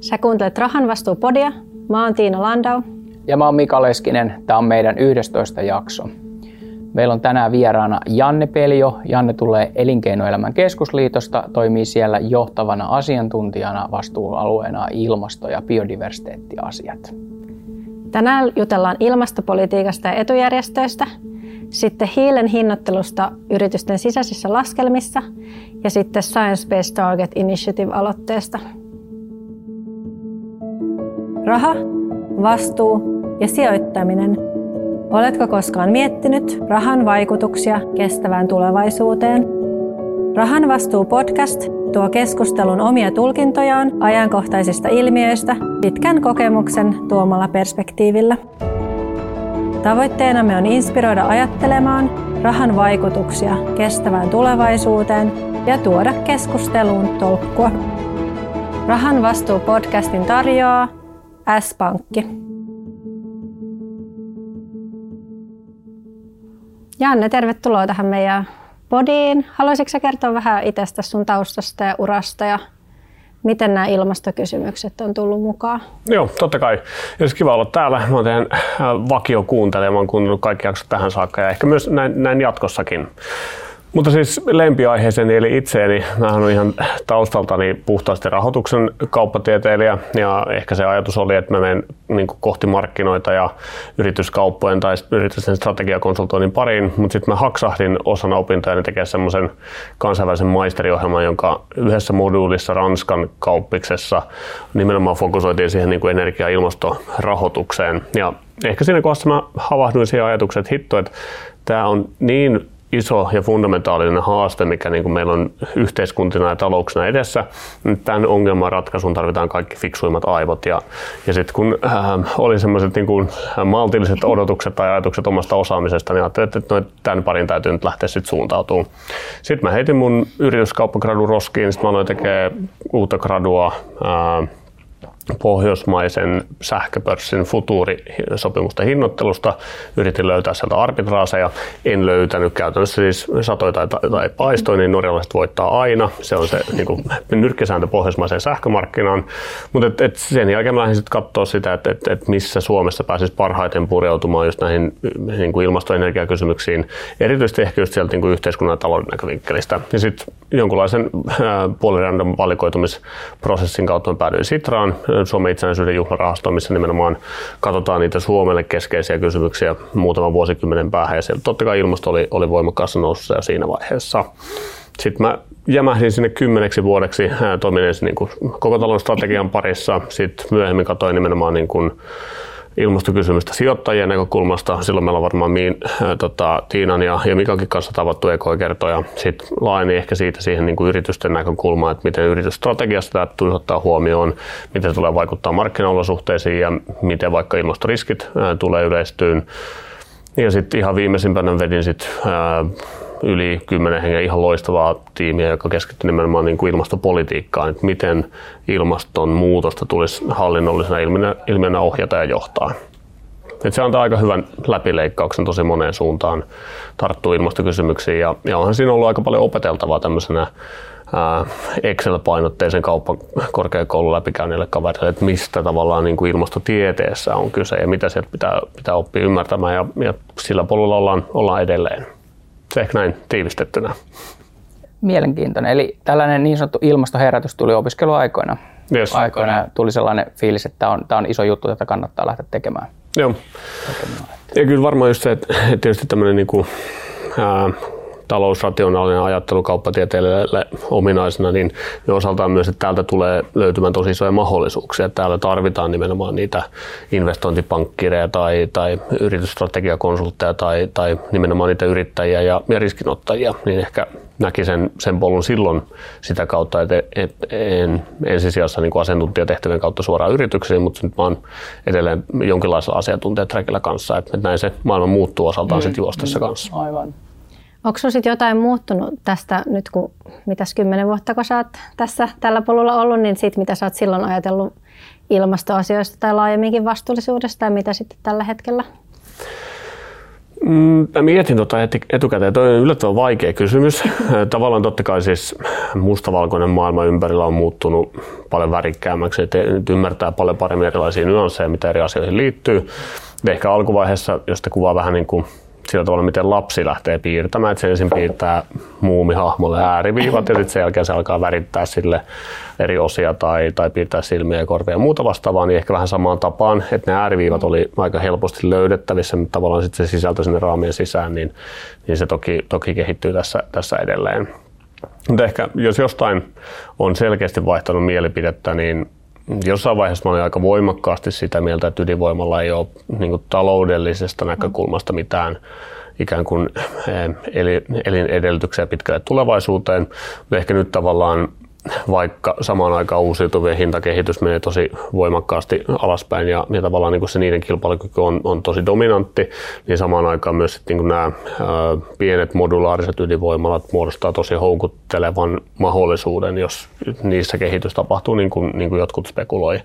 Sä kuuntelet Rahan vastuupodia. Mä oon Tiina Landau. Ja mä oon Mika Leskinen. Tämä on meidän 11 jakso. Meillä on tänään vieraana Janne Peljo. Janne tulee Elinkeinoelämän keskusliitosta, toimii siellä johtavana asiantuntijana vastuualueena ilmasto- ja biodiversiteettiasiat. Tänään jutellaan ilmastopolitiikasta ja etujärjestöistä, sitten hiilen hinnoittelusta yritysten sisäisissä laskelmissa ja sitten Science Based Target Initiative-aloitteesta. Raha, vastuu ja sijoittaminen. Oletko koskaan miettinyt rahan vaikutuksia kestävään tulevaisuuteen? Rahan vastuu podcast tuo keskustelun omia tulkintojaan ajankohtaisista ilmiöistä pitkän kokemuksen tuomalla perspektiivillä. Tavoitteenamme on inspiroida ajattelemaan rahan vaikutuksia kestävään tulevaisuuteen ja tuoda keskusteluun tolkkua. Rahan vastuu podcastin tarjoaa S-Pankki. Janne, tervetuloa tähän meidän podiin. Haluaisitko kertoa vähän itsestä sun taustasta ja urasta ja miten nämä ilmastokysymykset on tullut mukaan? Joo, totta kai. Olisi kiva olla täällä. Mä oon teidän vakiokuuntelija. Mä oon kuunnellut kaikki jaksot tähän saakka ja ehkä myös näin, näin jatkossakin. Mutta siis lempiaiheeseen eli itseeni, mähän on ihan taustaltani puhtaasti rahoituksen kauppatieteilijä ja ehkä se ajatus oli, että mä menen niin kohti markkinoita ja yrityskauppojen tai yritysten strategiakonsultoinnin pariin, mutta sitten mä haksahdin osana opintoja tekemään semmoisen kansainvälisen maisteriohjelman, jonka yhdessä moduulissa Ranskan kauppiksessa nimenomaan fokusoitiin siihen niin kuin energia- ja ilmastorahoitukseen. Ja ehkä siinä kohdassa mä havahduin siihen ajatukseen, että hitto, että tämä on niin iso ja fundamentaalinen haaste, mikä niin kuin meillä on yhteiskuntina ja talouksina edessä. Tämän ongelman ratkaisuun tarvitaan kaikki fiksuimmat aivot. Ja, ja sitten kun äh, oli semmoiset niin kuin maltilliset odotukset tai ajatukset omasta osaamisesta, niin ajattelin, että no, tämän parin täytyy nyt lähteä sitten suuntautumaan. Sitten mä heitin mun yrityskauppagradun roskiin, sitten mä aloin tekemään uutta gradua äh, pohjoismaisen sähköpörssin futuurisopimusten hinnoittelusta. Yritin löytää sieltä arbitraaseja. En löytänyt käytännössä siis satoja tai, tai paistoja, niin norjalaiset voittaa aina. Se on se niin kuin, nyrkkisääntö pohjoismaiseen sähkömarkkinaan. Mutta et, et sen jälkeen mä lähdin sitten katsoa sitä, että et, et missä Suomessa pääsisi parhaiten pureutumaan just näihin niin kuin ilmastoenergiakysymyksiin, erityisesti ehkä just sieltä niin kuin yhteiskunnan ja talouden näkövinkkelistä. Ja sitten jonkunlaisen äh, puolirandom valikoitumisprosessin kautta mä päädyin Sitraan, Suomen itsenäisyyden juhlarahastoon, missä nimenomaan katsotaan niitä Suomelle keskeisiä kysymyksiä muutaman vuosikymmenen päähän. Ja siellä totta kai ilmasto oli, oli voimakkaassa nousussa jo siinä vaiheessa. Sitten mä jämähdin sinne kymmeneksi vuodeksi toimineen niin koko talon strategian parissa. Sitten myöhemmin katsoin nimenomaan niin kuin, ilmastokysymystä sijoittajien näkökulmasta. Silloin meillä on varmaan Miin, ää, tota, Tiinan ja, ja Mikakin kanssa tavattu ekoikertoja. Sitten laajeni ehkä siitä siihen niin kuin yritysten näkökulmaan, että miten yritysstrategiasta tämä tulisi ottaa huomioon, miten se tulee vaikuttaa markkinaolosuhteisiin ja miten vaikka ilmastoriskit ää, tulee yleistyyn. Ja sitten ihan viimeisimpänä vedin sit, ää, yli kymmenen hengen ihan loistavaa tiimiä, joka keskittyy nimenomaan niin kuin ilmastopolitiikkaan, että miten ilmastonmuutosta tulisi hallinnollisena ilmiönä ohjata ja johtaa. Et se antaa aika hyvän läpileikkauksen tosi moneen suuntaan, tarttuu ilmastokysymyksiin ja, ja onhan siinä ollut aika paljon opeteltavaa tämmöisenä Excel-painotteisen kauppakorkeakoulun läpikäynnille kaverille, että mistä tavallaan niin kuin ilmastotieteessä on kyse ja mitä sieltä pitää, pitää oppia ymmärtämään ja, ja sillä polulla ollaan, ollaan edelleen. Se ehkä näin tiivistettynä. Mielenkiintoinen. Eli tällainen niin sanottu ilmastoherätys tuli opiskeluaikoina. Yes. Aikoina tuli sellainen fiilis, että tämä on, tämä on iso juttu, jota kannattaa lähteä tekemään. Joo. Ja kyllä varmaan just se, että tietysti tämmöinen niin kuin, ää, talousrationaalinen ajattelu kauppatieteelle ominaisena, niin, niin osaltaan myös, että täältä tulee löytymään tosi isoja mahdollisuuksia. Täällä tarvitaan nimenomaan niitä investointipankkireja tai, tai yritysstrategiakonsultteja tai, tai nimenomaan niitä yrittäjiä ja, ja riskinottajia, niin ehkä näki sen, sen polun silloin sitä kautta, että et, en ensisijassa niin asiantuntijatehtävien kautta suoraan yrityksiin, mutta nyt oon edelleen jonkinlaisella asiantuntijaträkillä kanssa, että, että näin se maailma muuttuu osaltaan mm, sitten juostessa mm, kanssa. Aivan. Onko sinulla jotain muuttunut tästä nyt, kun mitäs kymmenen vuotta, kun sä oot tässä tällä polulla ollut, niin siitä mitä sä oot silloin ajatellut ilmastoasioista tai laajemminkin vastuullisuudesta ja mitä sitten tällä hetkellä? Mm, mä mietin tota etukäteen, toi on yllättävän vaikea kysymys. Tavallaan totta kai siis mustavalkoinen maailma ympärillä on muuttunut paljon värikkäämmäksi, että nyt ymmärtää paljon paremmin erilaisia nyansseja, mitä eri asioihin liittyy. Ehkä alkuvaiheessa, jos te kuvaa vähän niin kuin sillä tavalla, miten lapsi lähtee piirtämään, että se ensin piirtää muumihahmolle ääriviivat ja sitten sen jälkeen se alkaa värittää sille eri osia tai, tai piirtää silmiä ja korvia ja muuta vastaavaa, niin ehkä vähän samaan tapaan, että ne ääriviivat oli aika helposti löydettävissä, mutta tavallaan sitten se sisältö sinne raamien sisään, niin, niin se toki, toki kehittyy tässä, tässä edelleen. Mutta ehkä jos jostain on selkeästi vaihtanut mielipidettä, niin jossain vaiheessa mä olin aika voimakkaasti sitä mieltä, että ydinvoimalla ei ole niin kuin taloudellisesta näkökulmasta mitään ikään kuin eh, elinedellytyksiä pitkälle tulevaisuuteen. Ehkä nyt tavallaan vaikka samaan aikaan uusiutuvien hintakehitys menee tosi voimakkaasti alaspäin ja, ja tavallaan niin kuin se niiden kilpailukyky on, on tosi dominantti, niin samaan aikaan myös sitten niin kuin nämä ää, pienet modulaariset ydinvoimalat muodostaa tosi houkuttelevan mahdollisuuden, jos niissä kehitys tapahtuu niin kuin, niin kuin jotkut spekuloi.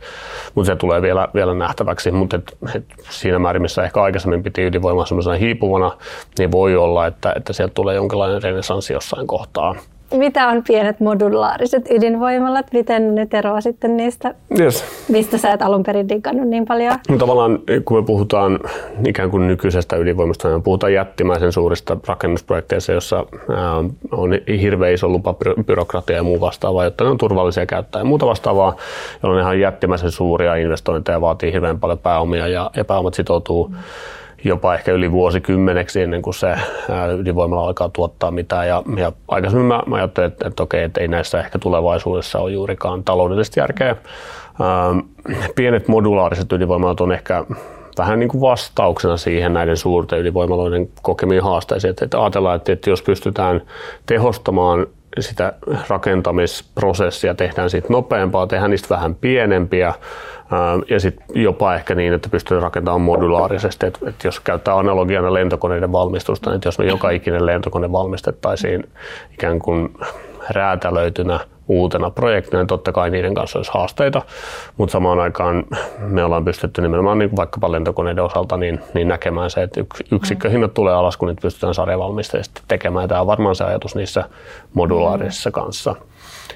Mutta se tulee vielä, vielä nähtäväksi, mutta et, et siinä määrin, missä ehkä aikaisemmin piti ydinvoimaa hiipuvana, niin voi olla, että, että sieltä tulee jonkinlainen renesanssi jossain kohtaa mitä on pienet modulaariset ydinvoimalat? Miten ne eroaa sitten niistä, yes. mistä sä et alun perin digannut niin paljon? No, tavallaan kun me puhutaan ikään kuin nykyisestä ydinvoimasta, niin puhutaan jättimäisen suurista rakennusprojekteista, jossa on hirveän iso lupabyrokratia ja muu vastaavaa, jotta ne on turvallisia käyttää ja muuta vastaavaa, jolloin ne ihan jättimäisen suuria investointeja vaatii hirveän paljon pääomia ja, ja pääomat sitoutuu mm jopa ehkä yli vuosikymmeneksi ennen kuin se ydinvoimala alkaa tuottaa mitään. Ja, ja aikaisemmin mä, mä ajattelin, että, että okei, että ei näissä ehkä tulevaisuudessa ole juurikaan taloudellisesti järkeä. Pienet modulaariset ydinvoimalat on ehkä vähän niin kuin vastauksena siihen näiden suurten ydinvoimaloiden kokemiin haasteisiin. Että, että ajatellaan, että, että jos pystytään tehostamaan sitä rakentamisprosessia, tehdään siitä nopeampaa, tehdään niistä vähän pienempiä, ja sitten jopa ehkä niin, että pystyy rakentamaan modulaarisesti. Et, et jos käyttää analogiana lentokoneiden valmistusta, niin jos me joka ikinen lentokone valmistettaisiin ikään kuin räätälöitynä uutena projektina, niin totta kai niiden kanssa olisi haasteita, mutta samaan aikaan me ollaan pystytty nimenomaan niin vaikkapa lentokoneiden osalta niin, niin näkemään se, että yksikköhinnat tulee alas, kun niitä pystytään sarjavalmisteisesti tekemään. Tämä on varmaan se ajatus niissä modulaarisissa kanssa.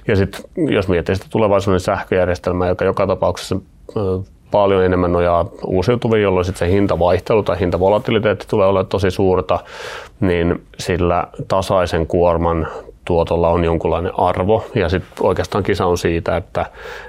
Ja sitten jos miettii sitä tulevaisuuden sähköjärjestelmää, joka joka tapauksessa paljon enemmän nojaa uusiutuviin, jolloin sitten se hintavaihtelu tai hintavolatiliteetti tulee olemaan tosi suurta, niin sillä tasaisen kuorman tuotolla on jonkunlainen arvo. Ja sitten oikeastaan kisa on siitä, että,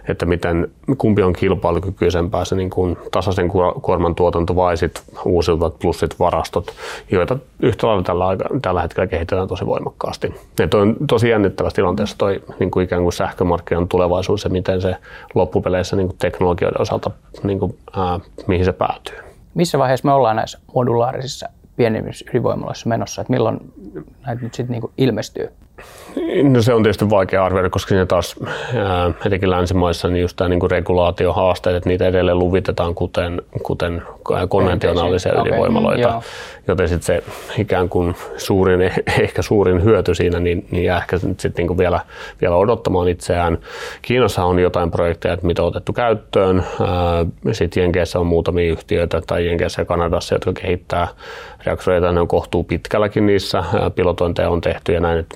että miten, kumpi on kilpailukykyisempää se niin kuin tasaisen kuorman tuotanto vai sit uusiutuvat plussit varastot, joita yhtä lailla tällä, tällä hetkellä kehitetään tosi voimakkaasti. Ja toi on tosi jännittävässä tilanteessa toi niin kuin ikään kuin sähkömarkkinan tulevaisuus ja miten se loppupeleissä niin kuin teknologioiden osalta, niin kuin, ää, mihin se päätyy. Missä vaiheessa me ollaan näissä modulaarisissa pienimmissä ydinvoimaloissa menossa, että milloin näitä nyt sitten niin ilmestyy? No se on tietysti vaikea arvioida, koska siinä taas ää, etenkin länsimaissa niin just tämä niin regulaatiohaasteet, että niitä edelleen luvitetaan kuten, kuten konventionaalisia okay. ydinvoimaloita. Okay. Joten sitten se ikään kuin suurin, ehkä suurin hyöty siinä, niin, niin jää ehkä sitten niin vielä, vielä odottamaan itseään. Kiinassa on jotain projekteja, mitä on otettu käyttöön. Sitten Jenkeissä on muutamia yhtiöitä tai Jenkeissä ja Kanadassa, jotka kehittää reaktoreita. Ne on kohtuu pitkälläkin niissä. Pilotointeja on tehty ja näin.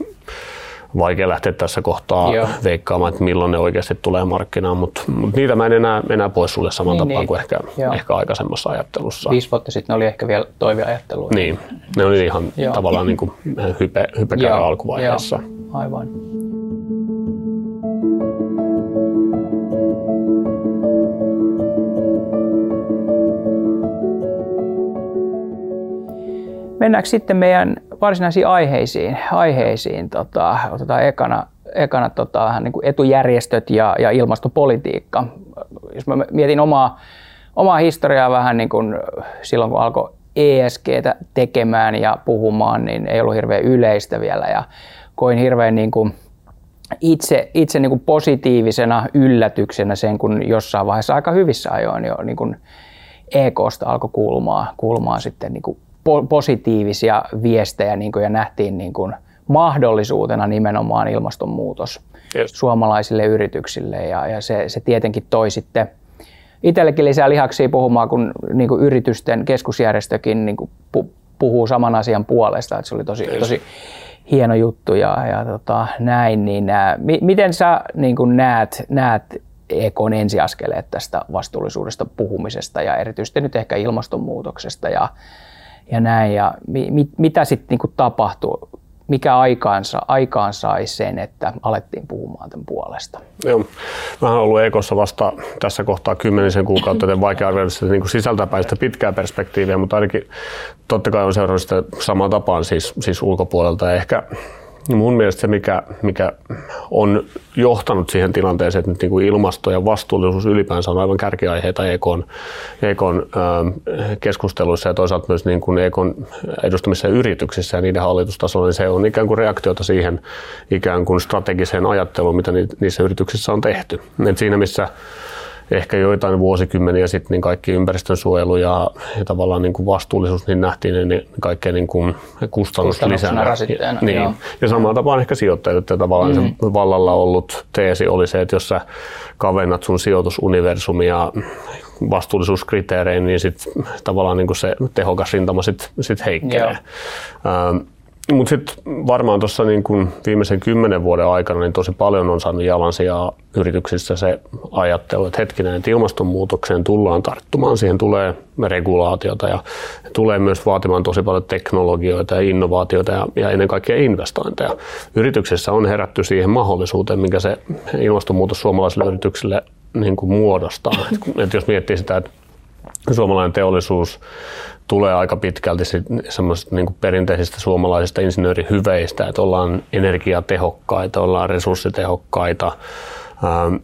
Vaikea lähteä tässä kohtaa Joo. veikkaamaan, että milloin ne oikeasti tulee markkinaan, mutta, mutta niitä mä en enää, enää pois sulle saman niin, tapaan niin. kuin ehkä, ehkä aikaisemmassa ajattelussa. Viisi vuotta sitten ne oli ehkä vielä toiveajattelua. Niin, ne oli ihan Joo. tavallaan niin kuin hype, alkuvaiheessa. Joo. Aivan. Mennäänkö sitten meidän varsinaisiin aiheisiin? aiheisiin tota, otetaan ekana, ekana tota, niin kuin etujärjestöt ja, ja ilmastopolitiikka. Jos mä mietin omaa, omaa historiaa vähän niin kuin silloin, kun alkoi ESGtä tekemään ja puhumaan, niin ei ollut hirveän yleistä vielä ja koin hirveän niin kuin itse, itse niin kuin positiivisena yllätyksenä sen, kun jossain vaiheessa aika hyvissä ajoin jo niin kuin EKsta alkoi kuulumaan, kuulumaan sitten niin kuin positiivisia viestejä niin kuin, ja nähtiin niin kuin, mahdollisuutena nimenomaan ilmastonmuutos yes. suomalaisille yrityksille ja, ja se, se tietenkin toi sitten itsellekin lisää lihaksia puhumaan, kun niin kuin yritysten keskusjärjestökin niin kuin pu, puhuu saman asian puolesta, että se oli tosi, tosi hieno juttu ja, ja tota, näin, niin ää, mi, miten sä niin näet, näet EKn ensiaskeleet tästä vastuullisuudesta puhumisesta ja erityisesti nyt ehkä ilmastonmuutoksesta ja, ja näin. Ja mi, mi, mitä sitten niin tapahtuu? Mikä aikaansa, aikaan sai sen, että alettiin puhumaan tämän puolesta? Joo. Mä olen ollut Ekossa vasta tässä kohtaa kymmenisen kuukautta, joten vaikea arvioida sitä niin sisältäpäistä pitkää perspektiiviä, mutta ainakin totta kai on seurannut sitä samaan tapaan siis, siis ulkopuolelta. Ja ehkä Mun mielestä se, mikä, mikä on johtanut siihen tilanteeseen, että nyt niin kuin ilmasto ja vastuullisuus ylipäänsä on aivan kärkiaiheita EKn, EKn äh, keskusteluissa ja toisaalta myös niin kuin EKn edustamissa yrityksissä ja niiden hallitustasolla, niin se on ikään kuin reaktiota siihen ikään kuin strategiseen ajatteluun, mitä niissä yrityksissä on tehty. Et siinä missä ehkä joitain vuosikymmeniä sitten niin kaikki ympäristönsuojelu ja, ja tavallaan niin kuin vastuullisuus niin nähtiin niin, kaikkein niin kuin kustannus lisänä. Niin. Joo. Ja samaan tapaan ehkä sijoittajat, että tavallaan mm. se vallalla ollut teesi oli se, että jos sä kavennat sun sijoitusuniversumia vastuullisuuskriteerein, niin sit tavallaan niin kuin se tehokas rintama sit, sit heikkenee. Ähm, mutta sitten varmaan tuossa niin kun viimeisen kymmenen vuoden aikana niin tosi paljon on saanut jalansijaa yrityksissä se ajattelu, että hetkinen, että ilmastonmuutokseen tullaan tarttumaan, siihen tulee regulaatiota ja tulee myös vaatimaan tosi paljon teknologioita ja innovaatioita ja, ja ennen kaikkea investointeja. Yrityksissä on herätty siihen mahdollisuuteen, minkä se ilmastonmuutos suomalaisille yrityksille niin kuin muodostaa. Et, et jos miettii sitä, että suomalainen teollisuus tulee aika pitkälti semmoisista niin perinteisistä suomalaisista insinöörihyveistä, että ollaan energiatehokkaita, ollaan resurssitehokkaita, ähm,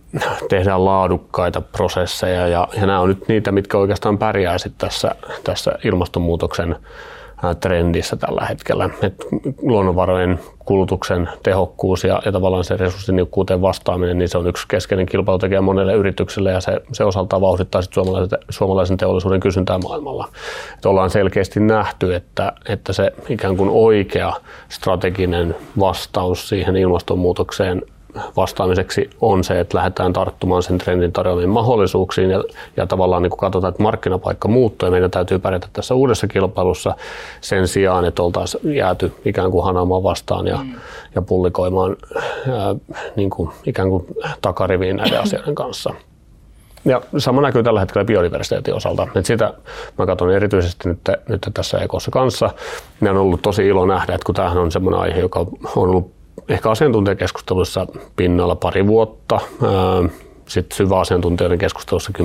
tehdään laadukkaita prosesseja ja, ja nämä on nyt niitä, mitkä oikeastaan pärjää tässä, tässä ilmastonmuutoksen trendissä tällä hetkellä. Et luonnonvarojen kulutuksen tehokkuus ja, ja tavallaan se resurssiniukkuuteen vastaaminen, niin se on yksi keskeinen kilpailutekijä monelle yritykselle ja se, se osaltaan vauhdittaa suomalaisen, suomalaisen teollisuuden kysyntää maailmalla. Et ollaan selkeästi nähty, että, että se ikään kuin oikea strateginen vastaus siihen ilmastonmuutokseen vastaamiseksi on se, että lähdetään tarttumaan sen trendin tarjoamiin mahdollisuuksiin ja, ja tavallaan niin kuin katsotaan, että markkinapaikka muuttuu ja meidän täytyy pärjätä tässä uudessa kilpailussa sen sijaan, että oltaisiin jääty ikään kuin hanaamaan vastaan ja, mm. ja pullikoimaan ää, niin kuin, ikään kuin takariviin näiden asioiden kanssa. Ja sama näkyy tällä hetkellä biodiversiteetin osalta. Et sitä mä katson erityisesti nyt, nyt tässä ekossa kanssa. Ja on ollut tosi ilo nähdä, että kun tämähän on semmoinen aihe, joka on ollut ehkä asiantuntijakeskusteluissa pinnalla pari vuotta, sitten syvä asiantuntijoiden keskustelussa 10-15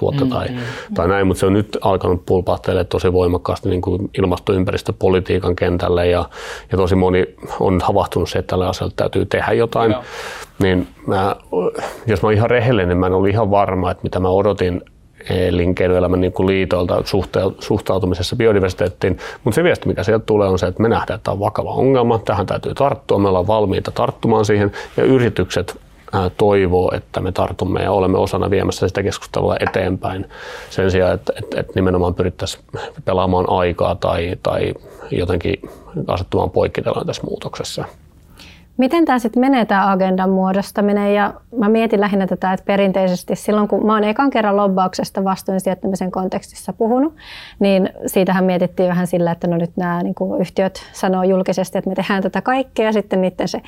vuotta mm, tai, mm, tai näin, mutta se on nyt alkanut pulpahtelemaan tosi voimakkaasti niin kuin ilmastoympäristöpolitiikan kentälle ja, ja tosi moni on havahtunut se, että tälle asialle täytyy tehdä jotain. Joo. Niin mä, jos mä oon ihan rehellinen, niin mä en ollut ihan varma, että mitä mä odotin elinkeinoelämän niin kuin liitoilta suhtautumisessa biodiversiteettiin, mutta se viesti, mikä sieltä tulee, on se, että me nähdään, että tämä on vakava ongelma, tähän täytyy tarttua, me ollaan valmiita tarttumaan siihen, ja yritykset toivoo, että me tartumme ja olemme osana viemässä sitä keskustelua eteenpäin sen sijaan, että, että, että nimenomaan pyrittäisiin pelaamaan aikaa tai, tai jotenkin asettumaan poikkitelaan tässä muutoksessa. Miten tämä sitten menee tämä agendan muodostaminen ja mä mietin lähinnä tätä, että perinteisesti silloin kun mä oon ekan kerran lobbauksesta vastuun sijoittamisen kontekstissa puhunut, niin siitähän mietittiin vähän sillä, että no nyt nämä niin kuin yhtiöt sanoo julkisesti, että me tehdään tätä kaikkea sitten niiden se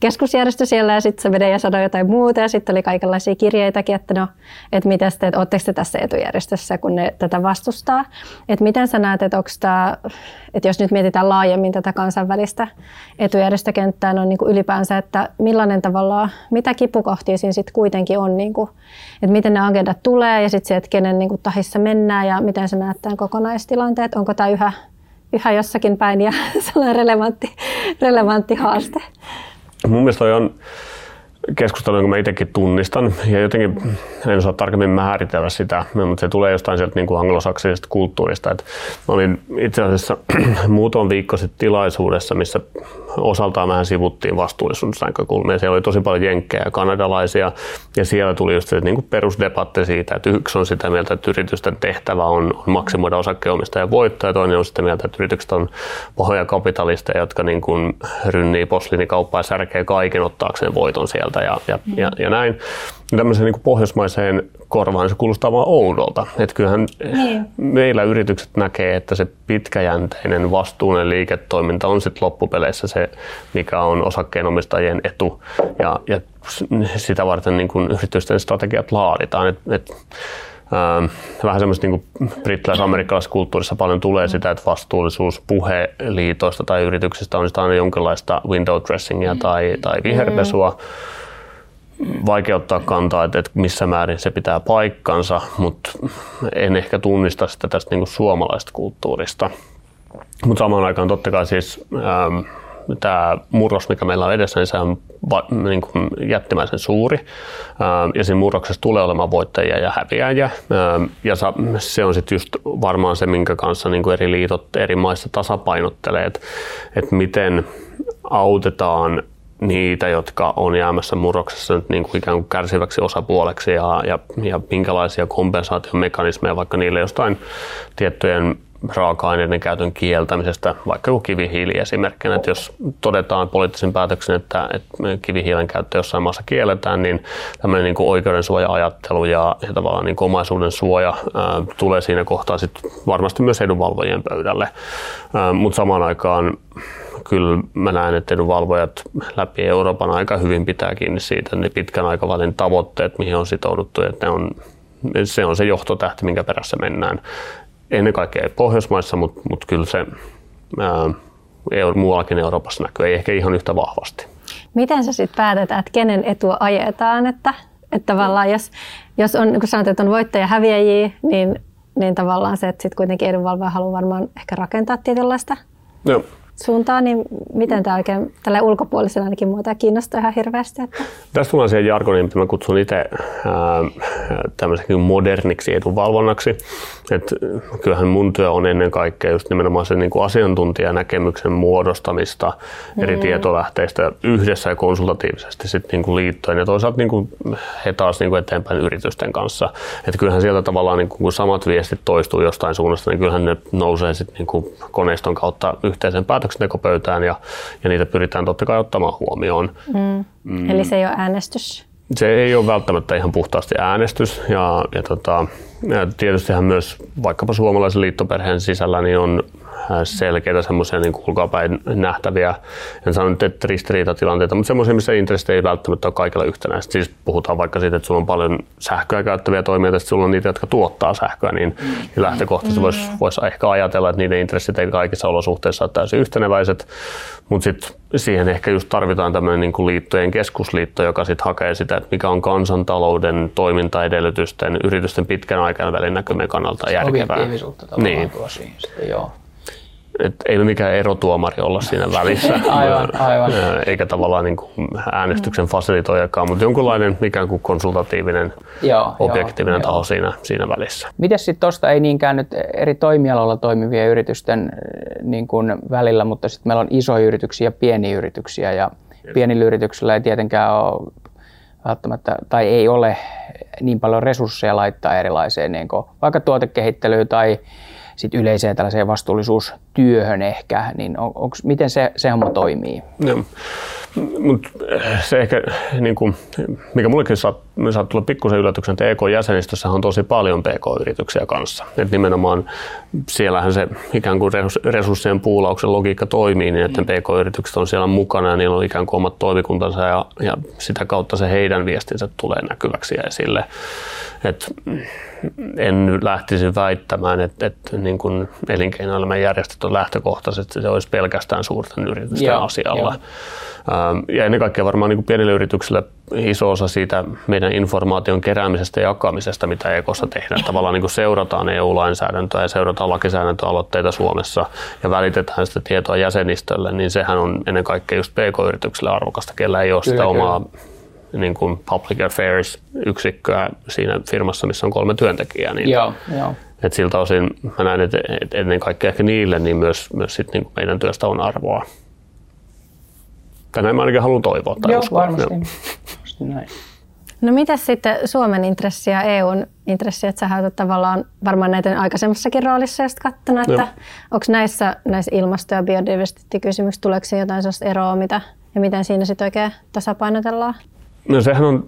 keskusjärjestö siellä ja sitten se menee ja sanoo jotain muuta ja sitten oli kaikenlaisia kirjeitakin, että no, että mitä te, että ootteko te tässä etujärjestössä, kun ne tätä vastustaa. Että miten sä näet, että onko tämä, että jos nyt mietitään laajemmin tätä kansainvälistä etujärjestökenttää, no niin kuin ylipäänsä, että millainen tavalla, mitä kipukohtia siinä sitten kuitenkin on, niin kuin, että miten ne agendat tulee ja sitten se, että kenen niin kuin tahissa mennään ja miten se näet tämän kokonaistilanteet, onko tämä yhä, yhä jossakin päin ja sellainen relevantti, relevantti haaste. Mun mielestä on keskustelu, jonka mä itsekin tunnistan. Ja jotenkin en osaa tarkemmin määritellä sitä, mutta se tulee jostain sieltä niin kuin anglosaksisesta kulttuurista. Et mä olin itse asiassa muutaman viikko sitten tilaisuudessa, missä osaltaan vähän sivuttiin vastuullisuusnäkökulmia. Siellä oli tosi paljon jenkkejä ja kanadalaisia, ja siellä tuli just se niin kuin perusdebatti siitä, että yksi on sitä mieltä, että yritysten tehtävä on, maksimoida osakkeenomistajan voittoa, ja toinen on sitä mieltä, että yritykset on pahoja kapitalisteja, jotka niin kuin rynnii posliinikauppaa ja särkee kaiken ottaakseen voiton sieltä yritystä ja, ja, mm. ja, ja näin. Ja tämmöiseen niin kuin pohjoismaiseen korvaan se kuulostaa vaan oudolta. Että kyllähän niin. meillä yritykset näkee, että se pitkäjänteinen vastuullinen liiketoiminta on sitten loppupeleissä se, mikä on osakkeenomistajien etu. Ja, ja sitä varten niin kuin yritysten strategiat laaditaan. Et, et, Ähm, vähän semmoista niin brittiläis-amerikkalaisessa kulttuurissa paljon tulee sitä, että vastuullisuus puheliitoista tai yrityksistä on aina jonkinlaista window dressingia tai, tai viherpesua. Vaikea ottaa kantaa, että, että missä määrin se pitää paikkansa, mutta en ehkä tunnista sitä tästä niin suomalaisesta kulttuurista. Mutta samaan aikaan totta kai siis ähm, tämä murros, mikä meillä on edessä, niin se on va, niin kuin jättimäisen suuri. Ja siinä murroksessa tulee olemaan voittajia ja häviäjiä. Ja se on sitten just varmaan se, minkä kanssa niin kuin eri liitot eri maissa tasapainottelee, että, että miten autetaan niitä, jotka on jäämässä murroksessa nyt niin kuin ikään kuin kärsiväksi osapuoleksi ja, ja, ja minkälaisia kompensaatiomekanismeja vaikka niille jostain tiettyjen raaka-aineiden käytön kieltämisestä, vaikka joku kivihiili esimerkkinä, että jos todetaan poliittisen päätöksen, että, että kivihiilen käyttö jossain maassa kielletään, niin tämmöinen niin kuin oikeudensuoja-ajattelu ja, ja tavallaan niin kuin omaisuuden suoja ää, tulee siinä kohtaa sitten varmasti myös edunvalvojien pöydälle, mutta samaan aikaan kyllä mä näen, että edunvalvojat läpi Euroopan aika hyvin pitää kiinni siitä, ne pitkän aikavälin tavoitteet, mihin on sitouduttu, että ne on se on se johtotähti, minkä perässä mennään. Ennen kaikkea Pohjoismaissa, mutta, mutta kyllä se ää, muuallakin Euroopassa näkyy, ei ehkä ihan yhtä vahvasti. Miten sä sitten päätetään, että kenen etua ajetaan, että, että tavallaan jos, jos on, kun sanot, että on voittaja häviäjiä, niin, niin tavallaan se, että sitten kuitenkin edunvalvoja haluaa varmaan ehkä rakentaa tietynlaista Joo suuntaan, niin miten tämä oikein tällä ulkopuolisena ainakin muuta kiinnostaa ihan hirveästi? Että... Tässä tullaan siihen jargoniin, mitä mä kutsun itse tämmöiseksi moderniksi edunvalvonnaksi. Et kyllähän mun työ on ennen kaikkea just nimenomaan sen niin kuin asiantuntijanäkemyksen muodostamista mm. eri tietolähteistä yhdessä ja konsultatiivisesti sit niin kuin liittojen ja toisaalta niin kuin he taas niin kuin eteenpäin yritysten kanssa. Et kyllähän sieltä tavallaan niin kuin, kun samat viestit toistuu jostain suunnasta, niin kyllähän ne nousee sit niin kuin koneiston kautta yhteisen päätöksen päätöksentekopöytään ja, ja niitä pyritään totta kai ottamaan huomioon. Mm. Mm. Eli se ei ole äänestys? Se ei ole välttämättä ihan puhtaasti äänestys ja, ja, tota, ja tietystihän myös vaikkapa suomalaisen liittoperheen sisällä niin on selkeitä semmoisia niin ulkoapäin nähtäviä, en sano nyt, että ristiriitatilanteita, mutta semmoisia, missä intressit ei välttämättä ole kaikilla yhtenäistä. Siis puhutaan vaikka siitä, että sulla on paljon sähköä käyttäviä toimijoita, että sulla on niitä, jotka tuottaa sähköä, niin, mm. niin lähtökohtaisesti voisi vois ehkä ajatella, että niiden intressit ei kaikissa olosuhteissa ole täysin yhteneväiset, mutta sitten siihen ehkä just tarvitaan tämmöinen niin kuin liittojen keskusliitto, joka sitten hakee sitä, että mikä on kansantalouden toimintaedellytysten, yritysten pitkän aikavälin näkymien kannalta järkevää. Objektiivisuutta niin. siihen sitten, joo et ei ole mikään erotuomari olla siinä välissä, aivan, aivan. eikä tavallaan niin kuin äänestyksen fasilitoijakaan, mutta jonkunlainen ikään kuin konsultatiivinen, joo, objektiivinen joo, taho joo. Siinä, siinä välissä. Miten sitten tuosta ei niinkään nyt eri toimialoilla toimivien yritysten niin kuin välillä, mutta sitten meillä on isoja yrityksiä ja pieniä yrityksiä ja pienillä yrityksillä ei tietenkään ole välttämättä, tai ei ole niin paljon resursseja laittaa erilaiseen niin kuin vaikka tuotekehittelyyn tai sit yleiseen tällaiseen vastuullisuustyöhön ehkä, niin on, onks, miten se, se homma toimii? No, mut se ehkä, niin kuin, mikä mullekin saa, saa tulla pikkusen yllätyksen, että EK-jäsenistössä on tosi paljon PK-yrityksiä kanssa. Et nimenomaan siellähän se ikään kuin resurssien puulauksen logiikka toimii niin, että PK-yritykset on siellä mukana ja niillä on ikään kuin omat toimikuntansa ja, ja sitä kautta se heidän viestinsä tulee näkyväksi ja esille. Et en lähtisi väittämään, että, että niin kuin elinkeinoelämän järjestöt on lähtökohtaisesti, se olisi pelkästään suurten yritysten Joo, asialla. Jo. Ähm, ja ennen kaikkea varmaan niin kuin pienille yrityksille iso osa siitä meidän informaation keräämisestä ja jakamisesta, mitä Ekossa tehdään. Tavallaan niin kuin seurataan EU-lainsäädäntöä ja seurataan lakisäädäntöaloitteita Suomessa ja välitetään sitä tietoa jäsenistölle, niin sehän on ennen kaikkea just PK-yrityksille arvokasta, kellä ei ole sitä kyllä, omaa niin kuin public affairs-yksikköä siinä firmassa, missä on kolme työntekijää. Niin joo, joo. Et siltä osin mä näen, että ennen kaikkea ehkä niille, niin myös, myös sit niin meidän työstä on arvoa. Tänään mä ainakin haluan toivoa tai Joo, uskoa. varmasti. varmasti näin. No mitä sitten Suomen intressi ja EUn intressi, että sä oot tavallaan varmaan näiden aikaisemmassakin roolissa just katsonut, että onko näissä, näissä ilmasto- ja biodiversiteettikysymyksissä, tuleeko jotain sellaista eroa, mitä, ja miten siinä sitten oikein tasapainotellaan? No sehän on,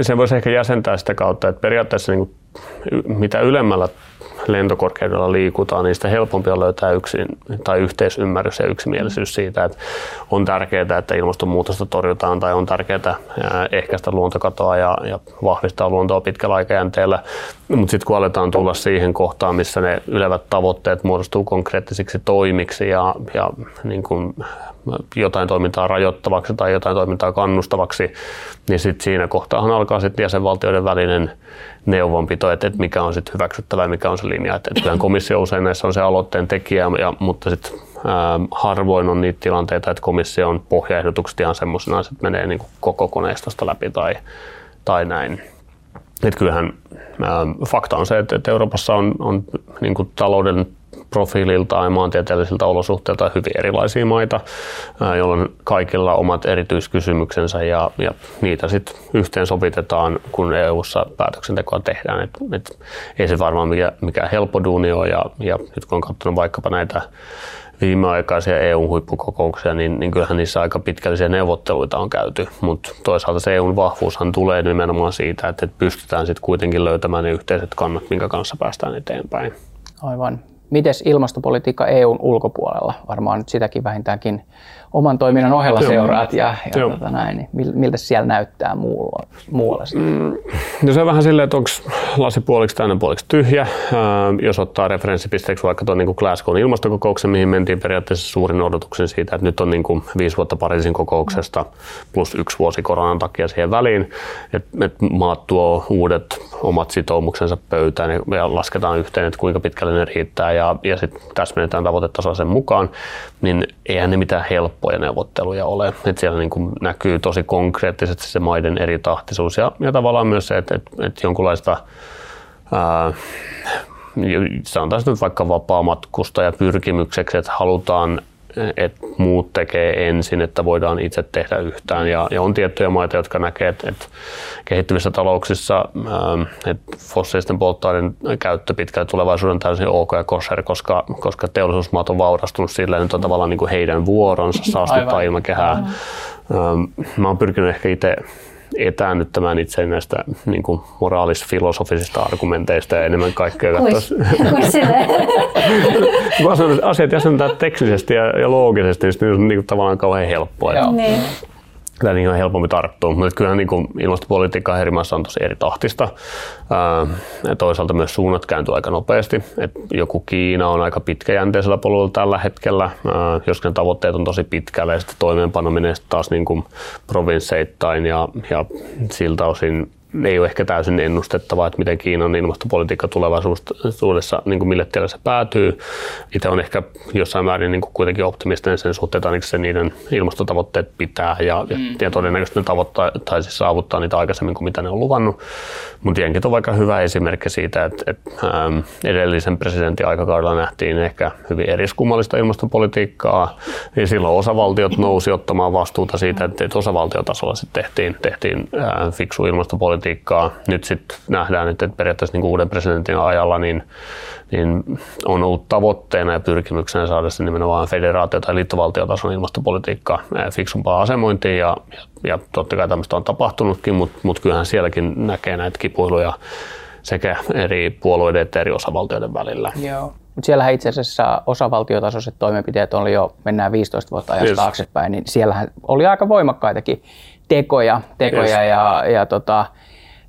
se voisi ehkä jäsentää sitä kautta, että periaatteessa niin kuin, mitä ylemmällä lentokorkeudella liikutaan, niin sitä helpompi on löytää yksin, tai yhteisymmärrys ja yksimielisyys siitä, että on tärkeää, että ilmastonmuutosta torjutaan tai on tärkeää ehkäistä luontokatoa ja, ja vahvistaa luontoa pitkällä aikajänteellä. Mutta sitten kun aletaan tulla siihen kohtaan, missä ne ylevät tavoitteet muodostuu konkreettisiksi toimiksi ja, ja niin kuin jotain toimintaa rajoittavaksi tai jotain toimintaa kannustavaksi, niin sitten siinä kohtaahan alkaa sitten jäsenvaltioiden välinen neuvonpito, että, että mikä on sitten ja mikä on se linja. Että, että komissio usein näissä on se aloitteen tekijä, ja, mutta sitten harvoin on niitä tilanteita, että komission pohjaehdotukset ihan semmoisena että menee niin kuin koko koneistosta läpi tai, tai näin. Et kyllähän ää, fakta on se, että, että Euroopassa on, on niin kuin talouden profiililtaan ja maantieteellisiltä olosuhteilta hyvin erilaisia maita, jolloin kaikilla omat erityiskysymyksensä ja, ja niitä sitten yhteensovitetaan, kun EU-ssa päätöksentekoa tehdään. Et, et ei se varmaan mikä, mikä helppo duuni ole ja, ja nyt kun on katsonut vaikkapa näitä viimeaikaisia EU-huippukokouksia, niin, niin kyllähän niissä aika pitkällisiä neuvotteluita on käyty, mutta toisaalta se EUn vahvuushan tulee nimenomaan siitä, että pystytään sitten kuitenkin löytämään ne yhteiset kannat, minkä kanssa päästään eteenpäin. Aivan. Mites ilmastopolitiikka EUn ulkopuolella? Varmaan nyt sitäkin vähintäänkin oman toiminnan ohella Joo. seuraat ja, ja tota näin, niin miltä se siellä näyttää muulla, muualla? Mm, no se on vähän silleen, että onko lasi puoliksi täynnä puoliksi tyhjä. Äh, jos ottaa referenssipisteeksi vaikka tuon niin Glasgown ilmastokokouksen, mihin mentiin periaatteessa suurin odotuksen siitä, että nyt on niin kuin viisi vuotta Pariisin kokouksesta plus yksi vuosi koronan takia siihen väliin, että et maat tuo uudet omat sitoumuksensa pöytään ja lasketaan yhteen, että kuinka pitkälle ne riittää ja, ja sitten täsmennetään tavoitetasoa sen mukaan, niin eihän ne mitään helppoja neuvotteluja ole. Et siellä niin kuin näkyy tosi konkreettisesti se maiden eri tahtisuus ja, ja tavallaan myös se, että, että, että jonkunlaista ää, sanotaan nyt vaikka vapaamatkusta ja pyrkimykseksi, että halutaan että muut tekee ensin, että voidaan itse tehdä yhtään. Ja, ja on tiettyjä maita, jotka näkee, että, että kehittyvissä talouksissa ähm, että fossiilisten polttoaineiden käyttö pitkällä tulevaisuuden täysin ok ja kosher, koska, koska teollisuusmaat on vaurastunut sillä, että nyt on tavallaan niin kuin heidän vuoronsa saastuttaa ilmakehää. Aivan. Ähm, mä oon pyrkinyt ehkä itse etäännyttämään itse näistä niin kuin moraalis-filosofisista argumenteista ja enemmän kaikkea katsoa. Kun asiat jäsentää teknisesti ja, ja loogisesti, niin se on niin kuin tavallaan kauhean helppoa. Joo. Niin kyllä niin on helpompi tarttua. Mutta kyllä niin kuin ilmastopolitiikka eri maissa on tosi eri tahtista. ja toisaalta myös suunnat kääntyy aika nopeasti. Et joku Kiina on aika pitkäjänteisellä polulla tällä hetkellä, jos ne tavoitteet on tosi pitkällä ja sitten toimeenpanominen taas niin kuin provinsseittain ja, ja siltä osin ei ole ehkä täysin ennustettavaa, että miten Kiinan ilmastopolitiikka tulevaisuudessa, niin kuin mille tielle se päätyy. Itse on ehkä jossain määrin niin kuin kuitenkin optimistinen sen suhteen, että se niiden ilmastotavoitteet pitää ja, mm. ja todennäköisesti ne tavoittaa, siis saavuttaa niitä aikaisemmin kuin mitä ne on luvannut. Mutta jenkit on vaikka hyvä esimerkki siitä, että, että ähm, edellisen presidentin aikakaudella nähtiin ehkä hyvin eriskummallista ilmastopolitiikkaa ja silloin osavaltiot nousi ottamaan vastuuta siitä, että, että osavaltiotasolla sitten tehtiin, tehtiin äh, fiksu ilmastopolitiikkaa politiikkaa. Nyt sitten nähdään, että periaatteessa niin uuden presidentin ajalla niin, niin on ollut tavoitteena ja pyrkimyksenä saada se nimenomaan federaatio- tai liittovaltiotason ilmastopolitiikkaa fiksumpaa asemointiin ja, ja, ja totta kai tämmöistä on tapahtunutkin, mutta mut kyllähän sielläkin näkee näitä kipuiluja sekä eri puolueiden että eri osavaltioiden välillä. Joo. Mutta siellähän itse asiassa osavaltiotasoiset toimenpiteet oli jo, mennään 15 vuotta ajasta yes. taaksepäin, niin siellähän oli aika voimakkaitakin tekoja, tekoja yes. ja, ja tota,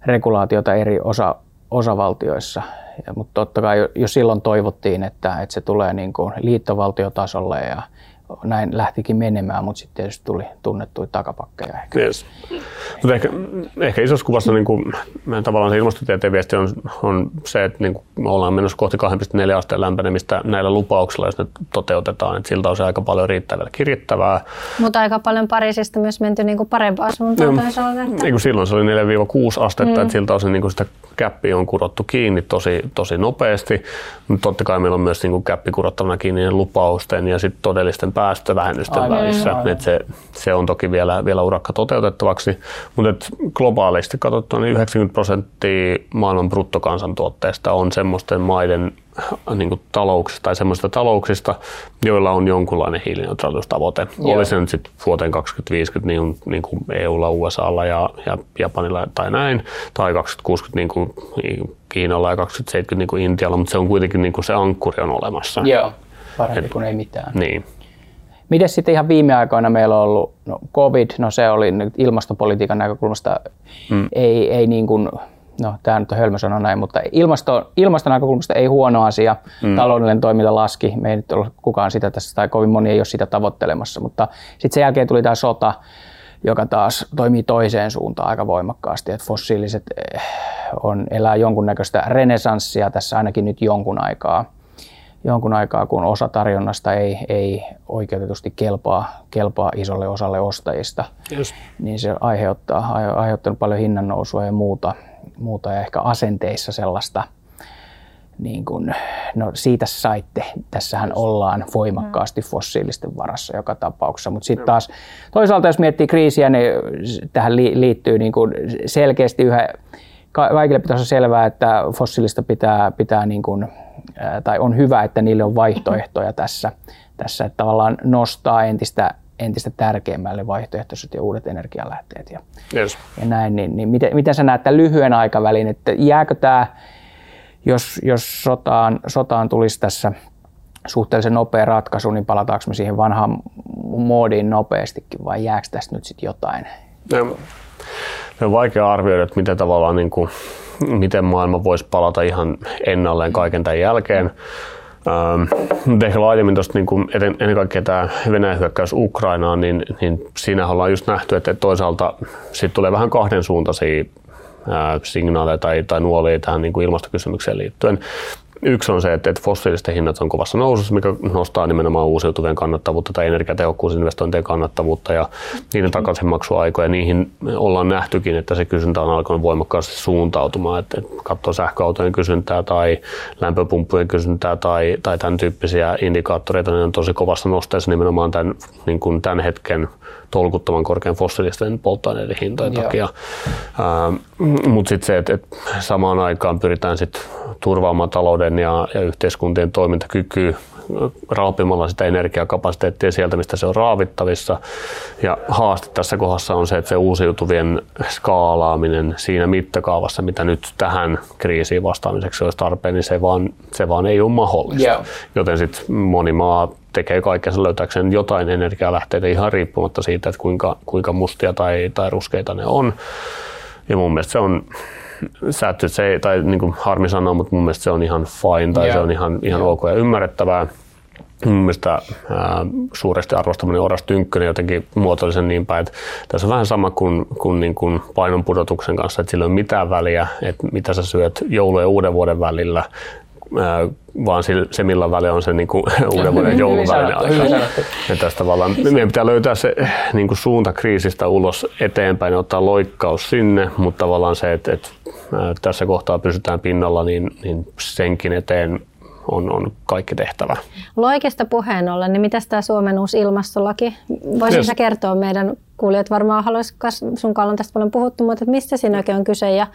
regulaatiota eri osa, osavaltioissa. Mutta totta kai jo, jo silloin toivottiin, että, että se tulee niin kuin liittovaltiotasolle ja näin lähtikin menemään, mutta sitten tietysti tuli tunnettuja takapakkeja. Ehkä. Yes. Mutta ehkä, ehkä isossa kuvassa niin kuin, tavallaan se ilmastotieteen viesti on, on se, että niin kuin me ollaan menossa kohti 2,4 asteen lämpenemistä näillä lupauksilla, jos ne toteutetaan. Että siltä on se aika paljon riittävää kirittävää. Mutta aika paljon Pariisista myös menty niin kuin parempaan suuntaan no, toisaalta. Että... Niin kuin silloin se oli 4-6 astetta, mm. että siltä osin niin kuin sitä käppi on kurottu kiinni tosi, tosi nopeasti. Mutta totta kai meillä on myös niin kuin käppi kurottavana kiinni lupausten ja sitten todellisten päästövähennysten aivan, välissä. Aivan. Et se, se on toki vielä, vielä urakka toteutettavaksi, mutta globaalisti katsottuna niin 90 prosenttia maailman bruttokansantuotteesta on semmoisten maiden niin kuin talouksista tai semmoisista talouksista, joilla on jonkunlainen hiilineutraalisuustavoite. Joo. Oli se nyt sitten vuoteen 2050 niin, niin kuin EUlla, USAlla ja, ja Japanilla tai näin, tai 2060 niin kuin Kiinalla ja 2070 niin kuin Intialla, mutta se on kuitenkin niin kuin se ankkuri on olemassa. Joo, parempi Et, kuin ei mitään. Niin. Miten sitten ihan viime aikoina meillä on ollut no COVID, no se oli nyt ilmastopolitiikan näkökulmasta mm. ei, ei niin kuin, no tämä nyt on hölmö sanoa näin, mutta ilmasto, ilmaston näkökulmasta ei huono asia. Mm. Taloudellinen toiminta laski, me ei nyt ole kukaan sitä tässä, tai kovin moni ei ole sitä tavoittelemassa, mutta sitten sen jälkeen tuli tämä sota, joka taas toimii toiseen suuntaan aika voimakkaasti, että fossiiliset eh, on, elää jonkunnäköistä renesanssia tässä ainakin nyt jonkun aikaa jonkun aikaa, kun osa tarjonnasta ei, ei oikeutetusti kelpaa, kelpaa isolle osalle ostajista, Just. niin se aiheuttaa, aiheuttanut paljon hinnannousua ja muuta, muuta ja ehkä asenteissa sellaista, niin kuin, no siitä saitte, tässähän ollaan voimakkaasti fossiilisten varassa joka tapauksessa, mutta sitten taas toisaalta jos miettii kriisiä, niin tähän liittyy niin kuin selkeästi yhä, kaikille pitäisi olla selvää, että fossiilista pitää, pitää niin kuin tai on hyvä, että niille on vaihtoehtoja tässä, tässä että tavallaan nostaa entistä, entistä tärkeämmälle vaihtoehtoiset ja uudet energialähteet ja, yes. ja näin, niin, niin miten, miten sä näet tämän lyhyen aikavälin, että jääkö tämä, jos, jos sotaan, sotaan tulisi tässä suhteellisen nopea ratkaisu, niin palataanko me siihen vanhaan moodiin nopeastikin vai jääkö tästä nyt sitten jotain? No, on vaikea arvioida, että miten tavallaan niin kuin miten maailma voisi palata ihan ennalleen kaiken tämän jälkeen. Ähm, ehkä laajemmin tuosta niin ennen kaikkea tämä Venäjän hyökkäys Ukrainaan, niin, niin siinä ollaan just nähty, että toisaalta sitten tulee vähän kahden suuntaisia signaaleja tai, tai nuolia tähän niin kuin ilmastokysymykseen liittyen. Yksi on se, että fossiilisten hinnat on kovassa nousussa, mikä nostaa nimenomaan uusiutuvien kannattavuutta tai energiatehokkuusinvestointien kannattavuutta ja niiden takaisinmaksuaikoja. Niihin ollaan nähtykin, että se kysyntä on alkanut voimakkaasti suuntautumaan. Että katsoo sähköautojen kysyntää tai lämpöpumppujen kysyntää tai, tai tämän tyyppisiä indikaattoreita, niin on tosi kovassa nosteessa nimenomaan tämän, niin kuin tämän hetken tolkuttoman korkean fossiilisten polttoaineiden hintojen Joo. takia. Ähm, Mutta sitten se, että et samaan aikaan pyritään sit turvaamaan talouden ja, ja yhteiskuntien toimintakykyä raapimalla sitä energiakapasiteettia sieltä, mistä se on raavittavissa. Ja haaste tässä kohdassa on se, että se uusiutuvien skaalaaminen siinä mittakaavassa, mitä nyt tähän kriisiin vastaamiseksi olisi tarpeen, niin se vaan, se vaan ei ole mahdollista. Yeah. Joten sitten moni maa tekee kaikkensa löytääkseen jotain energialähteitä ihan riippumatta siitä, että kuinka, kuinka mustia tai, tai ruskeita ne on. Ja mun mielestä se on, sä et, se, tai niin kuin harmi sanoa, mutta mun mielestä se on ihan fine tai yeah. se on ihan, ihan yeah. ok ja ymmärrettävää. Mun mielestä ää, suuresti arvostamani Oras Tynkkönen jotenkin muotoilisen niin päin, että tässä on vähän sama kuin, kuin, niin kuin painon pudotuksen kanssa, että sillä ei ole mitään väliä, että mitä sä syöt joulu- ja uuden vuoden välillä, vaan se millä väliä on se niin kuin, uuden vuoden jouluvälinen aika. Ja tästä tavallaan meidän pitää löytää se niin kuin suunta kriisistä ulos eteenpäin ja ottaa loikkaus sinne, mutta tavallaan se, että, että tässä kohtaa pysytään pinnalla, niin, niin senkin eteen on, on kaikki tehtävä. Loikesta puheen ollen, niin mitä tämä Suomen uusi ilmastolaki? Voisitko kertoa meidän kuulijat varmaan haluaisivat, sun on tästä paljon puhuttu, mutta että mistä siinä oikein on kyse ja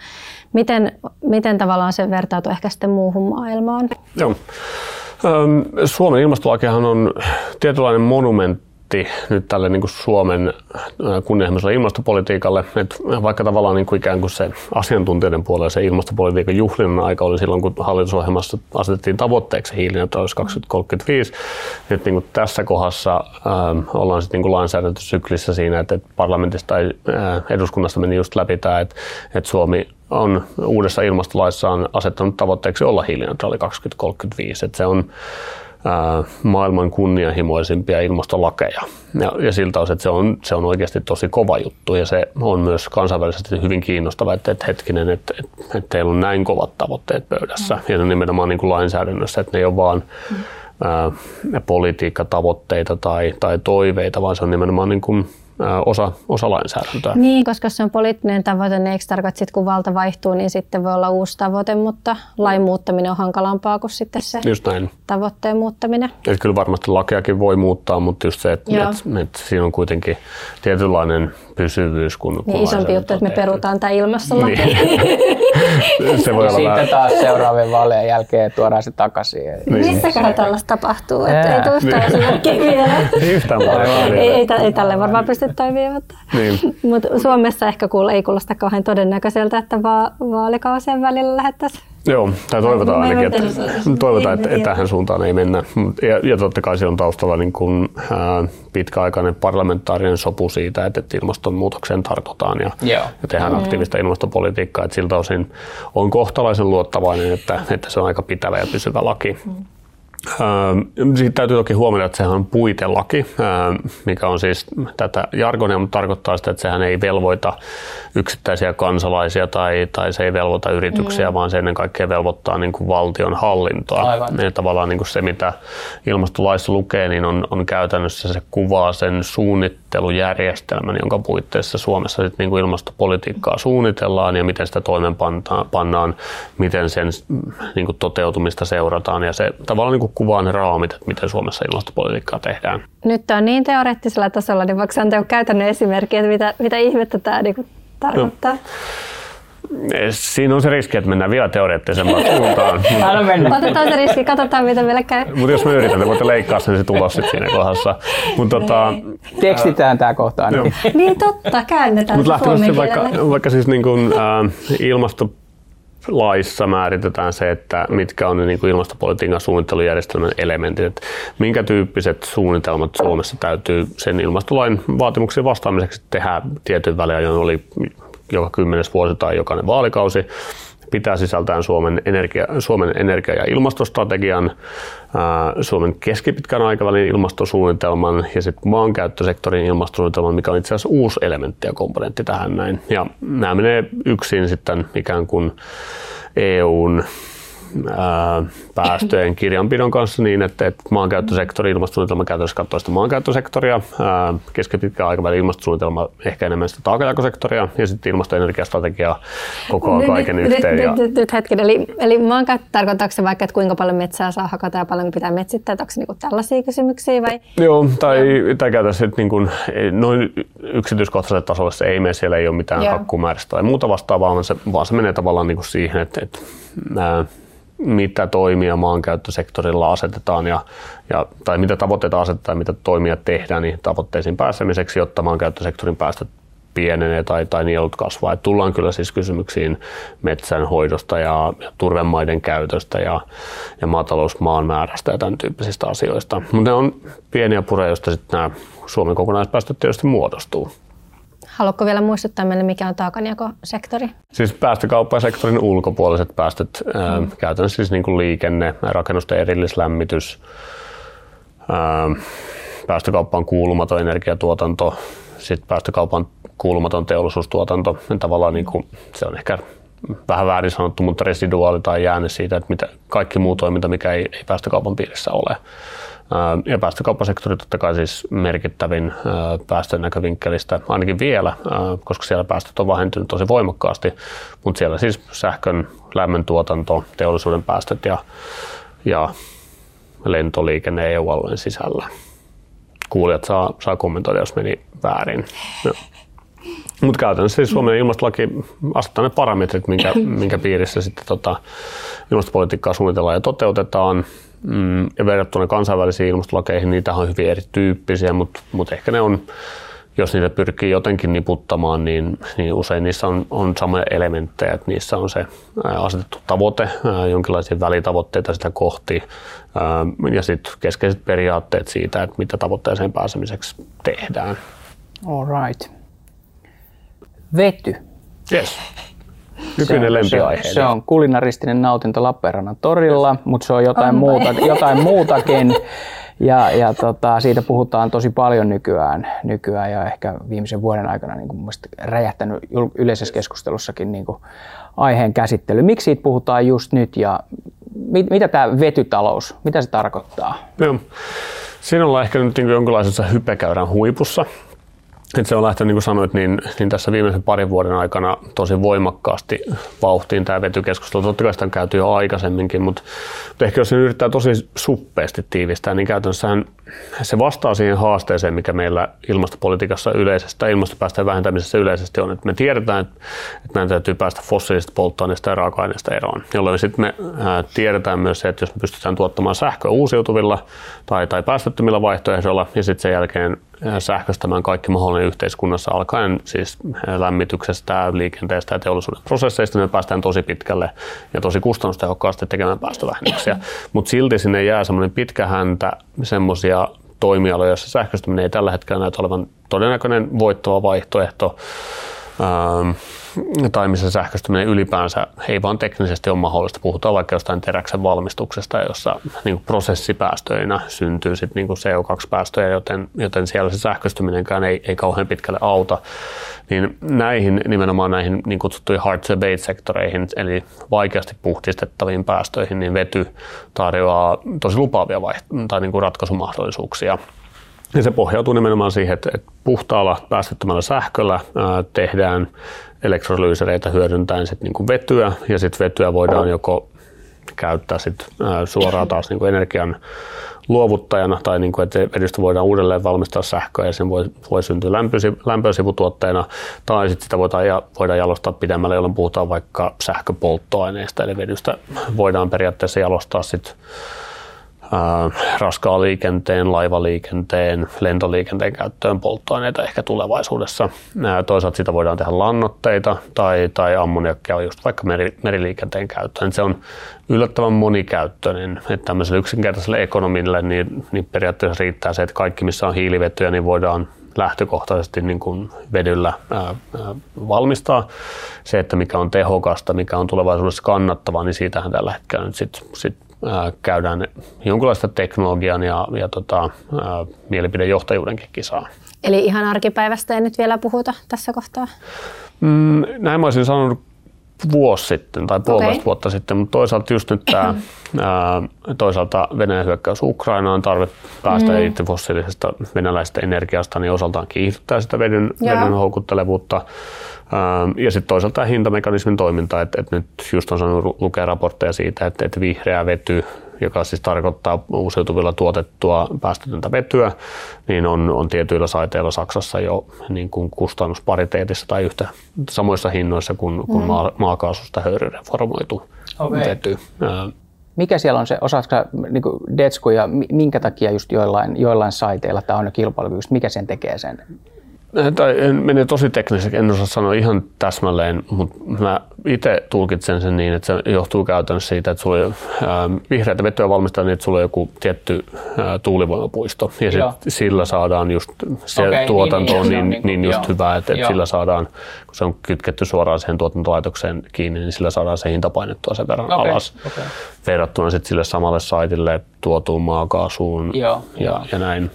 miten, miten tavallaan se vertautuu ehkä sitten muuhun maailmaan? Joo. Suomen ilmastolakihan on tietynlainen monumentti pointti nyt tälle niin kuin Suomen kunnianhimoiselle ilmastopolitiikalle, että vaikka tavallaan niin kuin ikään kuin se asiantuntijoiden puolella se ilmastopolitiikan juhlinnan aika oli silloin, kun hallitusohjelmassa asetettiin tavoitteeksi hiilineutraalisuus 2035, nyt niin kuin tässä kohdassa äh, ollaan sitten niin lainsäädäntösyklissä siinä, että, että parlamentista tai äh, eduskunnasta meni just läpi tämä, että, että Suomi on uudessa ilmastolaissaan asettanut tavoitteeksi olla hiilineutraali 2035. Että se on maailman kunnianhimoisimpia ilmastolakeja. Ja, ja siltä osin, että se on, se on oikeasti tosi kova juttu ja se on myös kansainvälisesti hyvin kiinnostava, että, että hetkinen, että, että, että teillä on näin kovat tavoitteet pöydässä mm. ja nimenomaan niin kuin lainsäädännössä, että ne ei ole vaan mm. ää, politiikkatavoitteita tai, tai toiveita, vaan se on nimenomaan niin kuin osa, osa lainsäädäntöä. Niin, koska se on poliittinen tavoite, niin eikö tarkoita, että kun valta vaihtuu, niin sitten voi olla uusi tavoite, mutta lain muuttaminen on hankalampaa kuin sitten se just näin. tavoitteen muuttaminen. Et kyllä varmasti lakeakin voi muuttaa, mutta just se, että et, et siinä on kuitenkin tietynlainen pysyvyys. Kun, niin isompi juttu, että me perutaan tämä ilmastolaki. Niin. se voi olla Sitten vähän... taas seuraavien vaalien jälkeen tuodaan se takaisin. Niin. Missäköhän tällaista tapahtuu? Että ei Ää. tuosta esimerkkiä vielä. Ei yhtään. Ei, ei, ei tälle varmaan pysty toimimaan, mutta, Niin. mutta Suomessa ehkä kuul, ei kuulosta kauhean todennäköiseltä, että va- vaalikausien välillä lähettäisiin. Joo, tai toivotaan ainakin, että, se- toivotaan, että, että tähän suuntaan ei mennä. Ja, ja totta kai siellä on taustalla niin kuin, ää, pitkäaikainen parlamentaarinen sopu siitä, että, että ilmastonmuutokseen tartutaan ja, Joo. ja tehdään aktiivista ilmastopolitiikkaa. Että siltä osin on kohtalaisen luottavainen, että, että se on aika pitävä ja pysyvä laki. Sitten täytyy toki huomioida, että sehän on puitelaki, ää, mikä on siis tätä jargonia, mutta tarkoittaa sitä, että sehän ei velvoita yksittäisiä kansalaisia tai, tai se ei velvoita yrityksiä, mm. vaan se ennen kaikkea velvoittaa niin kuin valtion hallintoa. Aivan. Ja tavallaan niin kuin se, mitä ilmastolaissa lukee, niin on, on käytännössä se kuvaa sen suunnittelujärjestelmän, jonka puitteissa Suomessa sit niin kuin ilmastopolitiikkaa suunnitellaan ja miten sitä toimenpannaan, miten sen niin kuin toteutumista seurataan ja se tavallaan niin kuin kuvaa ne raamit, että miten Suomessa ilmastopolitiikkaa tehdään. Nyt on niin teoreettisella tasolla, niin voiko antaa käytännön esimerkkiä, että mitä, mitä ihmettä tämä niinku tarkoittaa? Siinä on se riski, että mennään vielä teoreettisempaan suuntaan. Otetaan se riski, katsotaan mitä meille käy. Mutta jos me yritän, te voitte leikkaa sen se tulos sit siinä kohdassa. Mutta tota, Tekstitään tämä kohta ainakin. Niin totta, käännetään lähtökohtaisesti suomen vaikka, kielelle. vaikka siis niin kuin, ää, ilmastolaissa määritetään se, että mitkä on ne niin kuin ilmastopolitiikan suunnittelujärjestelmän elementit, että minkä tyyppiset suunnitelmat Suomessa täytyy sen ilmastolain vaatimuksiin vastaamiseksi tehdä tietyn väliajoin, oli joka kymmenes vuosi tai jokainen vaalikausi pitää sisältään Suomen energia, Suomen energia- ja ilmastostrategian, Suomen keskipitkän aikavälin ilmastosuunnitelman ja sitten maankäyttösektorin ilmastosuunnitelman, mikä on itse asiassa uusi elementti ja komponentti tähän näin. Ja nämä menee yksin sitten ikään kuin EUn ää, päästöjen kirjanpidon kanssa niin, että, että maankäyttösektori, ilmastosuunnitelma käytännössä katsoo sitä maankäyttösektoria, ää, keskipitkän aikavälin ilmastosuunnitelma ehkä enemmän sitä taakanjakosektoria ja sitten ilmasto- ja energiastrategia kokoaa Nyt- kaiken nyt, yhteen. Nyt, ja, nyt, nyt, nyt hetken, eli, eli maankäyttö tarkoittaako se vaikka, että kuinka paljon metsää saa hakata ja paljon pitää metsittää, että onko se niinku tällaisia kysymyksiä vai? Joo, tai, tai käytännössä että niin kuin, noin yksityiskohtaiselle tasolle se ei mene, siellä ei ole mitään hakkumääristä tai muuta vastaavaa, vaan se, vaan se menee tavallaan niin kuin siihen, että, että ää, mitä toimia maankäyttösektorilla asetetaan ja, ja, tai mitä tavoitteita asetetaan ja mitä toimia tehdään niin tavoitteisiin pääsemiseksi, jotta maankäyttösektorin päästöt pienenee tai, tai nielut kasvaa. Et tullaan kyllä siis kysymyksiin metsänhoidosta ja, ja turvemaiden käytöstä ja, ja maatalousmaan määrästä ja tämän tyyppisistä asioista. Mutta ne on pieniä pureja, joista sitten nämä Suomen kokonaispäästöt tietysti muodostuu. Haluatko vielä muistuttaa meille, mikä on taakanjakosektori? Siis päästökauppasektorin ulkopuoliset päästöt, mm. käytännössä siis niin kuin liikenne, rakennusten erillislämmitys, ää, päästökauppaan kuulumaton energiatuotanto, sitten päästökaupan kuulumaton teollisuustuotanto. Tavallaan niin kuin, se on ehkä vähän väärin sanottu, mutta residuaali tai jääne siitä, että mitä, kaikki muu toiminta, mikä ei, ei päästökaupan piirissä ole. Ja päästökauppasektori totta kai siis merkittävin ää, päästön näkövinkkelistä, ainakin vielä, koska siellä päästöt on vähentynyt tosi voimakkaasti, mutta siellä siis sähkön, lämmön tuotanto, teollisuuden päästöt ja, ja lentoliikenne EU-alueen sisällä. Kuulijat saa, saa kommentoida, jos meni väärin. No. Mutta käytännössä siis Suomen ilmastolaki asettaa ne parametrit, minkä, minkä piirissä sitten tota, ilmastopolitiikkaa suunnitellaan ja toteutetaan. Mm, ja verrattuna kansainvälisiin ilmastolakeihin, niitä on hyvin erityyppisiä, mutta mut ehkä ne on, jos niitä pyrkii jotenkin niputtamaan, niin, niin usein niissä on, on samoja elementtejä, että niissä on se asetettu tavoite, jonkinlaisia välitavoitteita sitä kohti ja sitten keskeiset periaatteet siitä, että mitä tavoitteeseen pääsemiseksi tehdään. All right. Vety. Yes. Nykyinen se on, lempiaihe. se on kulinaristinen nautinto Lappeenrannan torilla, mutta se on jotain, On muuta, jotain muutakin. Ja, ja tota, siitä puhutaan tosi paljon nykyään, nykyään ja ehkä viimeisen vuoden aikana niin kuin räjähtänyt yl- yleisessä keskustelussakin niin kuin aiheen käsittely. Miksi siitä puhutaan just nyt ja mit, mitä tämä vetytalous, mitä se tarkoittaa? Joo. Siinä ollaan ehkä nyt niin jonkinlaisessa hypekäyrän huipussa. Et se on lähtenyt, niin kuin sanoit, niin, niin tässä viimeisen parin vuoden aikana tosi voimakkaasti vauhtiin tämä vetykeskustelu. Totta kai sitä on käyty jo aikaisemminkin, mutta, mutta ehkä jos se yrittää tosi suppeasti tiivistää, niin käytännössähän se vastaa siihen haasteeseen, mikä meillä ilmastopolitiikassa yleisesti tai ilmastopäästöjen vähentämisessä yleisesti on. Että me tiedetään, että meidän täytyy päästä fossiilisista polttoaineista ja raaka-aineista eroon, jolloin sitten me tiedetään myös se, että jos me pystytään tuottamaan sähköä uusiutuvilla tai, tai päästöttömillä vaihtoehdoilla ja sitten sen jälkeen sähköstämään kaikki mahdollinen yhteiskunnassa alkaen siis lämmityksestä, liikenteestä ja teollisuuden prosesseista, niin me päästään tosi pitkälle ja tosi kustannustehokkaasti tekemään päästövähennyksiä. Mutta silti sinne jää semmoinen pitkä häntä semmoisia toimialoja, joissa sähköistyminen ei tällä hetkellä näytä olevan todennäköinen voittava vaihtoehto. Ähm, tai missä sähköistyminen ylipäänsä ei vaan teknisesti ole mahdollista. Puhutaan vaikka jostain teräksen valmistuksesta, jossa niin prosessipäästöinä syntyy sit niin CO2-päästöjä, joten, joten siellä se sähköistyminenkään ei, ei kauhean pitkälle auta. Niin näihin, nimenomaan näihin niin kutsuttuihin hard to abate sektoreihin, eli vaikeasti puhdistettaviin päästöihin, niin vety tarjoaa tosi lupaavia vaiht- tai niin kuin ratkaisumahdollisuuksia. Ja se pohjautuu nimenomaan siihen, että puhtaalla päästöttömällä sähköllä tehdään elektrolyysereitä hyödyntäen sit niinku vetyä, ja sitten vetyä voidaan joko käyttää sit, suoraan taas niinku energian luovuttajana, tai niinku, että vedystä voidaan uudelleen valmistaa sähköä, ja sen voi, voi syntyä lämpösivutuotteena, tai sitten sitä voidaan, voidaan jalostaa pidemmälle, jolloin puhutaan vaikka sähköpolttoaineista, eli vedystä voidaan periaatteessa jalostaa sitten raskaan liikenteen, laivaliikenteen, lentoliikenteen käyttöön polttoaineita ehkä tulevaisuudessa. Toisaalta sitä voidaan tehdä lannoitteita tai, tai ammoniakkia just vaikka meri, meriliikenteen käyttöön. Se on yllättävän monikäyttöinen, että tämmöiselle yksinkertaiselle ekonomille niin, niin periaatteessa riittää se, että kaikki missä on hiilivetyä, niin voidaan lähtökohtaisesti niin kuin vedyllä ää, valmistaa. Se, että mikä on tehokasta, mikä on tulevaisuudessa kannattavaa, niin siitähän tällä hetkellä nyt sit, sit käydään jonkinlaista teknologian ja, ja tota, mielipidejohtajuudenkin kisaa. Eli ihan arkipäivästä ei nyt vielä puhuta tässä kohtaa? Mm, näin mä olisin sanonut vuosi sitten tai puolitoista okay. vuotta sitten, mutta toisaalta just nyt tämä toisaalta Venäjän hyökkäys Ukrainaan, tarve päästä mm. itse fossiilisesta venäläisestä energiasta, niin osaltaan kiihdyttää sitä vedyn, vedyn houkuttelevuutta. Ja sitten toisaalta tämä hintamekanismin toiminta, että, että nyt just on saanut lukea raportteja siitä, että, että vihreä vety, joka siis tarkoittaa uusiutuvilla tuotettua päästötöntä vetyä, niin on, on tietyillä saiteilla Saksassa jo niin kuin kustannuspariteetissa tai yhtä samoissa hinnoissa kuin, mm. kuin maa, maakaasusta höyryreformoitu okay. vety. Mikä siellä on se, osaatko niin Detsku ja minkä takia just joillain, joillain saiteilla tämä on kilpailukyvystä, mikä sen tekee sen tai en mene tosi teknisesti, en osaa sanoa ihan täsmälleen, mutta mä itse tulkitsen sen niin, että se johtuu käytännössä siitä, että sulla ää, vihreitä vetyä valmistaa niin, että sulla on joku tietty ää, tuulivoimapuisto ja sit sillä saadaan just se okay, niin, tuotanto niin, niin, niin, niin just joo. hyvä, että, että sillä saadaan, kun se on kytketty suoraan siihen tuotantolaitokseen kiinni, niin sillä saadaan se hinta painettua sen verran okay, alas okay. verrattuna sitten sille samalle saitille tuotuun maakaasuun joo, ja, joo. ja näin.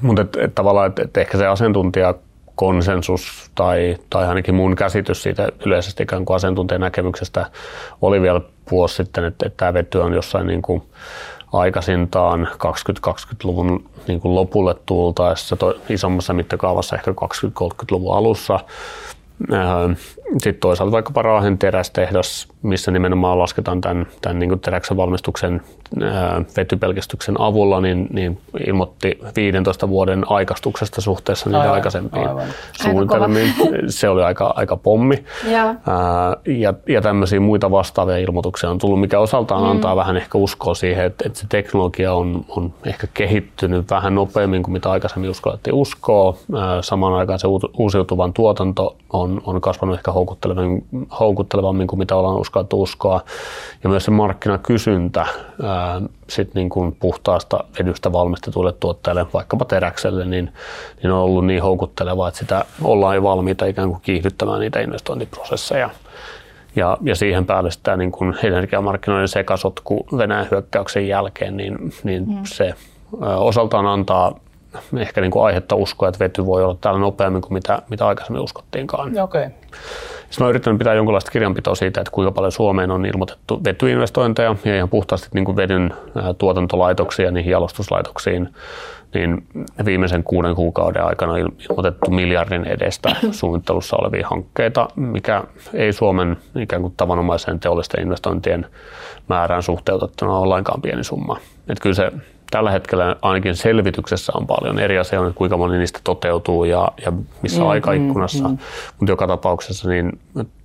Mutta et, et tavallaan, että et ehkä se asiantuntija konsensus tai, tai ainakin mun käsitys siitä yleisesti ikään kuin asiantuntijanäkemyksestä oli vielä vuosi sitten, että, että tämä vety on jossain niin kuin aikaisintaan 2020-luvun niin kuin lopulle tultaessa, isommassa mittakaavassa ehkä 2030-luvun alussa sitten toisaalta vaikkapa Raahen terästehdas, missä nimenomaan lasketaan tämän, tämän niin teräksen valmistuksen vetypelkistyksen avulla, niin, niin ilmoitti 15 vuoden aikastuksesta suhteessa niiden aivan, aikaisempiin aivan. suunnitelmiin. Se oli aika, aika pommi. Ja. ja, ja tämmöisiä muita vastaavia ilmoituksia on tullut, mikä osaltaan mm. antaa vähän ehkä uskoa siihen, että, että se teknologia on, on ehkä kehittynyt vähän nopeammin kuin mitä aikaisemmin uskallettiin uskoa. Samaan aikaan se uusiutuvan tuotanto on, on kasvanut ehkä houkuttelevammin, houkuttelevammin kuin mitä ollaan uskallettu uskoa. Ja myös se markkinakysyntä ää, sit niin kuin puhtaasta vedystä valmistetuille tuotteille, vaikkapa teräkselle, niin, niin on ollut niin houkuttelevaa, että sitä ollaan jo valmiita ikään kuin kiihdyttämään niitä investointiprosesseja. Ja, ja siihen päälle sitä niin kuin energiamarkkinoiden sekasotku Venäjän hyökkäyksen jälkeen, niin, niin mm. se osaltaan antaa ehkä niin kuin aihetta uskoa, että vety voi olla täällä nopeammin kuin mitä, mitä aikaisemmin uskottiinkaan. Okay. Sitten mä yrittänyt pitää jonkinlaista kirjanpitoa siitä, että kuinka paljon Suomeen on ilmoitettu vetyinvestointeja ja ihan puhtaasti niin kuin vedyn tuotantolaitoksia niihin jalostuslaitoksiin, niin viimeisen kuuden kuukauden aikana on ilmoitettu miljardin edestä suunnittelussa olevia hankkeita, mikä ei Suomen ikään kuin tavanomaiseen teollisten investointien määrään suhteutettuna ole lainkaan pieni summa. Että kyllä se tällä hetkellä ainakin selvityksessä on paljon. Eri että kuinka moni niistä toteutuu ja, ja missä mm, aikaikkunassa. Mm, mm. Mutta joka tapauksessa niin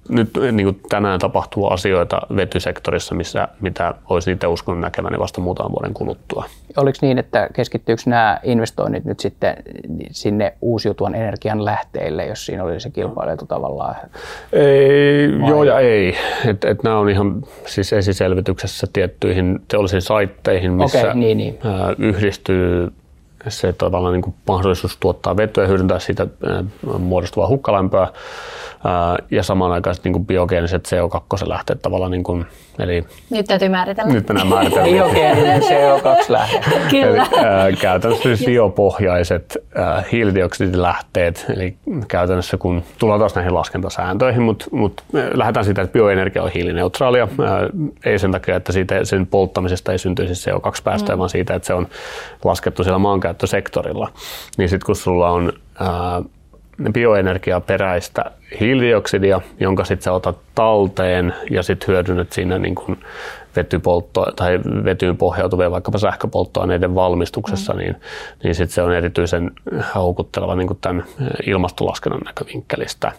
nyt niin kuin tänään tapahtuu asioita vetysektorissa, missä, mitä olisi itse uskonut näkeväni vasta muutaman vuoden kuluttua. Oliko niin, että keskittyykö nämä investoinnit nyt sitten sinne uusiutuvan energian lähteille, jos siinä oli se kilpailetu tavallaan? Ei, joo ja ei. Et, et nämä on ihan siis esiselvityksessä tiettyihin teollisiin saitteihin, missä okay, niin, niin. yhdistyy se tavallaan niin kuin mahdollisuus tuottaa vetyä ja hyödyntää siitä muodostuvaa hukkalämpöä ja samaan aikaan niin biogeeniset CO2-lähteet tavallaan, niin kuin, eli nyt täytyy määritellä. Nyt mennään määritellä. Biogeeninen CO2-lähde. Kyllä. Eli, ää, käytännössä siis biopohjaiset ää, hiilidioksidilähteet, eli käytännössä kun tullaan taas näihin laskentasääntöihin, mutta mut, lähdetään siitä, että bioenergia on hiilineutraalia, ää, ei sen takia, että siitä, sen polttamisesta ei syntyisi CO2-päästöjä, mm. vaan siitä, että se on laskettu siellä maankäyttösektorilla. Niin sitten kun sulla on ää, bioenergiaperäistä hiilidioksidia, jonka sitten sä otat talteen ja sitten hyödynnät siinä niin kuin vetypoltto, tai vetyyn pohjautuvien vaikkapa sähköpolttoaineiden valmistuksessa, mm. niin, niin sit se on erityisen houkutteleva niin kuin tämän ilmastolaskennan näkövinkkelistä.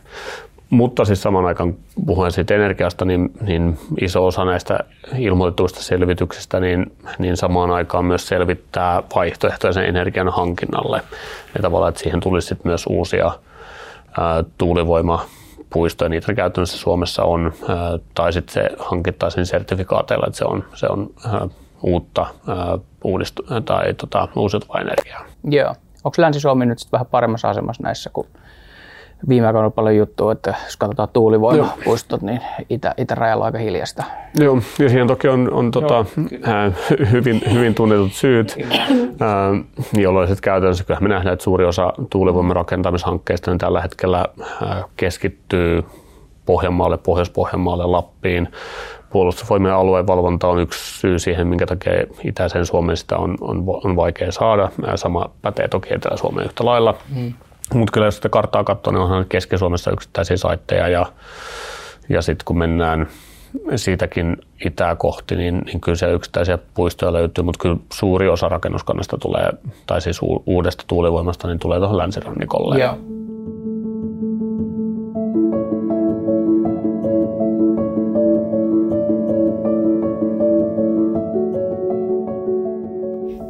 Mutta siis saman aikaan puhuen siitä energiasta, niin, niin iso osa näistä ilmoitetuista selvityksistä, niin, niin samaan aikaan myös selvittää vaihtoehtoja sen energian hankinnalle. Ja tavallaan, että siihen tulisi sitten myös uusia ää, tuulivoimapuistoja, niitä käytännössä Suomessa on, tai sitten se hankittaisiin sertifikaateilla, että se on, se on uutta uudistu- tai tota, uusiutuvaa energiaa. Joo. Onko Länsi-Suomi nyt sitten vähän paremmassa asemassa näissä kuin viime aikoina on paljon juttua, että jos katsotaan tuulivoimapuistot, niin itä, itärajalla on aika hiljasta. Joo, ja siihen toki on, on tota, äh, hyvin, hyvin tunnetut syyt, äh, jolloin sitten käytännössä kyllä me nähdään, että suuri osa tuulivoiman rakentamishankkeista niin tällä hetkellä äh, keskittyy Pohjanmaalle, Pohjois-Pohjanmaalle, Lappiin. Puolustusvoimien aluevalvonta on yksi syy siihen, minkä takia itäisen Suomen sitä on, on, on vaikea saada. Sama pätee toki Etelä-Suomeen yhtä lailla. Mm. Mutta kyllä jos sitä karttaa katsoo, niin onhan Keski-Suomessa yksittäisiä saitteja ja, ja sitten kun mennään siitäkin itää kohti, niin, niin kyllä siellä yksittäisiä puistoja löytyy, mutta kyllä suuri osa rakennuskannasta tulee, tai siis uudesta tuulivoimasta, niin tulee tuohon länsirannikolle. Joo.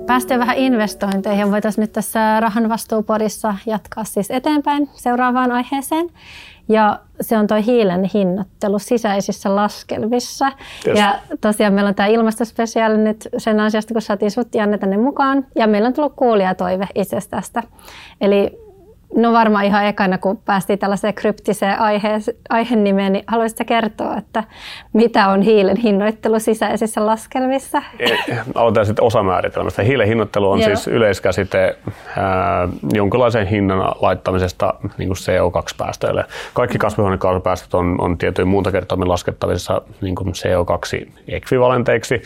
Päästiin vähän investointeihin. Voitaisiin nyt tässä rahan vastuupodissa jatkaa siis eteenpäin seuraavaan aiheeseen. Ja se on tuo hiilen hinnoittelu sisäisissä laskelmissa. Yes. Ja tosiaan meillä on tämä ilmastospesiaali nyt sen ansiosta, kun saatiin sut Janne tänne mukaan. Ja meillä on tullut kuulijatoive itse tästä. Eli No varmaan ihan ekana, kun päästiin tällaiseen kryptiseen aihe, nimeen, niin haluaisitko kertoa, että mitä on hiilen hinnoittelu sisäisissä laskelmissa? E, aloitetaan sitten osamääritelmästä. Hiilen hinnoittelu on Joo. siis yleiskäsite ää, jonkinlaisen hinnan laittamisesta niin kuin CO2-päästöille. Kaikki kasvihuonekaasupäästöt on, on tietyin muuntakertoimin laskettavissa niin kuin CO2-ekvivalenteiksi.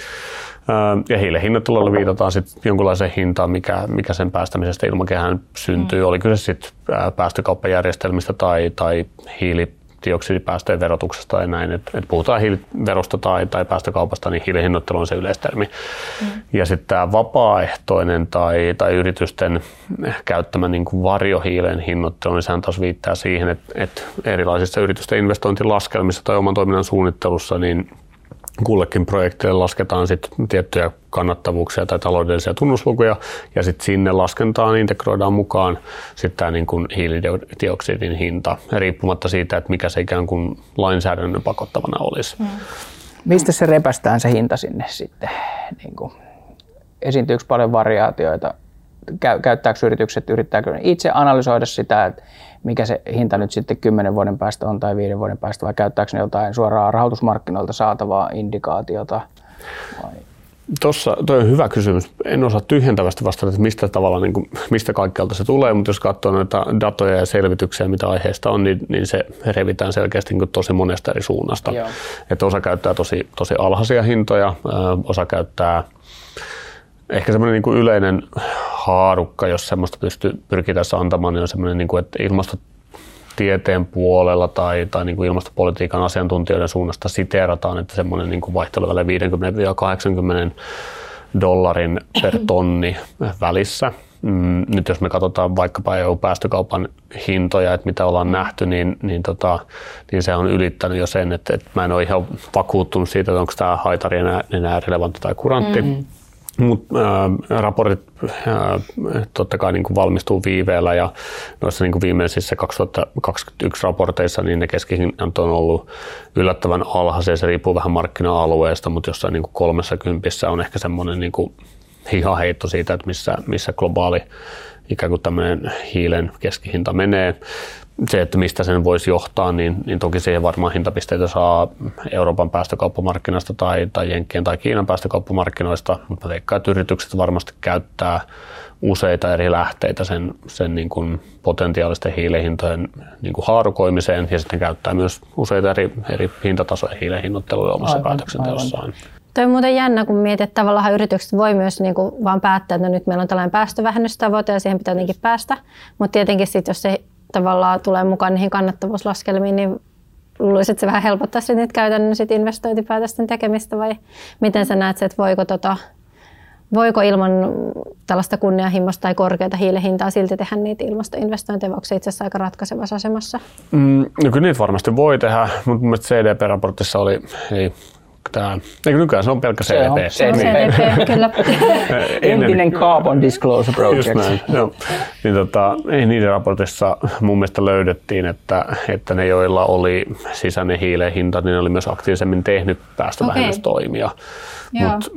Ja hiilen hinnoittelulla viitataan sitten jonkinlaiseen hintaan, mikä, mikä sen päästämisestä ilmakehään syntyy. Mm. Oli kyse sitten päästökauppajärjestelmistä tai, tai hiilidioksidipäästöjen verotuksesta tai näin. että et puhutaan hiiliverosta tai, tai päästökaupasta, niin hiilihinnoittelu on se yleistermi. Mm. Ja sitten tämä vapaaehtoinen tai, tai yritysten käyttämä niin kuin varjohiilen hinnoittelu, niin sehän taas viittaa siihen, että, että erilaisissa yritysten investointilaskelmissa tai oman toiminnan suunnittelussa, niin kullekin projektille lasketaan sit tiettyjä kannattavuuksia tai taloudellisia tunnuslukuja ja sitten sinne laskentaan integroidaan mukaan sitten tämä niin kuin hiilidioksidin hinta riippumatta siitä, että mikä se ikään kuin lainsäädännön pakottavana olisi. Mm. Mistä se repästään se hinta sinne sitten? Niin kuin, esiintyykö paljon variaatioita? Käyttääkö yritykset, yrittääkö itse analysoida sitä, että mikä se hinta nyt sitten kymmenen vuoden päästä on tai viiden vuoden päästä, vai käyttääkö ne jotain suoraan rahoitusmarkkinoilta saatavaa indikaatiota? Vai? Tuossa toi on hyvä kysymys. En osaa tyhjentävästi vastata, että mistä, tavalla, niin kuin, mistä kaikkialta se tulee, mutta jos katsoo noita datoja ja selvityksiä, mitä aiheesta on, niin, niin se revitään selkeästi niin tosi monesta eri suunnasta. Että osa käyttää tosi, tosi alhaisia hintoja, osa käyttää ehkä semmoinen niin kuin yleinen haarukka, jos semmoista pystyy, pyrkii tässä antamaan, niin on semmoinen, niin kuin, että ilmastotieteen puolella tai, tai niin kuin ilmastopolitiikan asiantuntijoiden suunnasta siteerataan, että semmoinen niin kuin vaihteluväli 50-80 dollarin per tonni välissä. Mm, nyt jos me katsotaan vaikkapa EU-päästökaupan hintoja, että mitä ollaan nähty, niin, niin, tota, niin se on ylittänyt jo sen, että, että mä en ole ihan vakuuttunut siitä, että onko tämä haitari enää, enää relevantti tai kurantti. Mm-hmm. Mutta äh, raportit äh, totta kai niin kuin valmistuu viiveellä ja noissa niin kuin viimeisissä 2021 raporteissa niin ne keskihinnat on ollut yllättävän alhaisia. Se riippuu vähän markkina-alueesta, mutta jossain niin kuin 30 on ehkä semmoinen niin kuin hihaheitto siitä, että missä, missä globaali ikään kuin tämmöinen hiilen keskihinta menee. Se, että mistä sen voisi johtaa, niin, niin toki siihen varmaan hintapisteitä saa Euroopan päästökauppamarkkinasta tai, tai Jenkkien tai Kiinan päästökauppamarkkinoista, mutta veikkaan, että yritykset varmasti käyttää useita eri lähteitä sen, sen niin kuin potentiaalisten hiilehintojen niin kuin haarukoimiseen ja sitten käyttää myös useita eri, eri hintatasoja hiilen hinnoitteluja omassa päätöksenteossaan. Toi on muuten jännä, kun mietit, että tavallaan yritykset voi myös niin kuin vaan päättää, että no nyt meillä on tällainen päästövähennystavoite ja siihen pitää jotenkin päästä. Mutta tietenkin sitten, jos se tavallaan tulee mukaan niihin kannattavuuslaskelmiin, niin luulisin, että se vähän helpottaa niitä käytännön sit investointipäätösten tekemistä vai miten sä näet, että voiko, tota, voiko ilman tällaista kunnianhimosta tai korkeata hiilehintaa silti tehdä niitä ilmastoinvestointeja, vai onko se itse asiassa aika ratkaisevassa asemassa? Mm, no kyllä niitä varmasti voi tehdä, mutta mun CDP-raportissa oli, ei tämä, eikö nykyään se on pelkkä CDP? Se on CDP, kyllä. Entinen Carbon Disclosure Project. Just näin, joo. Niin tota, niiden raportissa mun mielestä löydettiin, että, että ne, joilla oli sisäinen hiilen hinta, niin ne oli myös aktiivisemmin tehnyt päästövähennystoimia. Okay. Mutta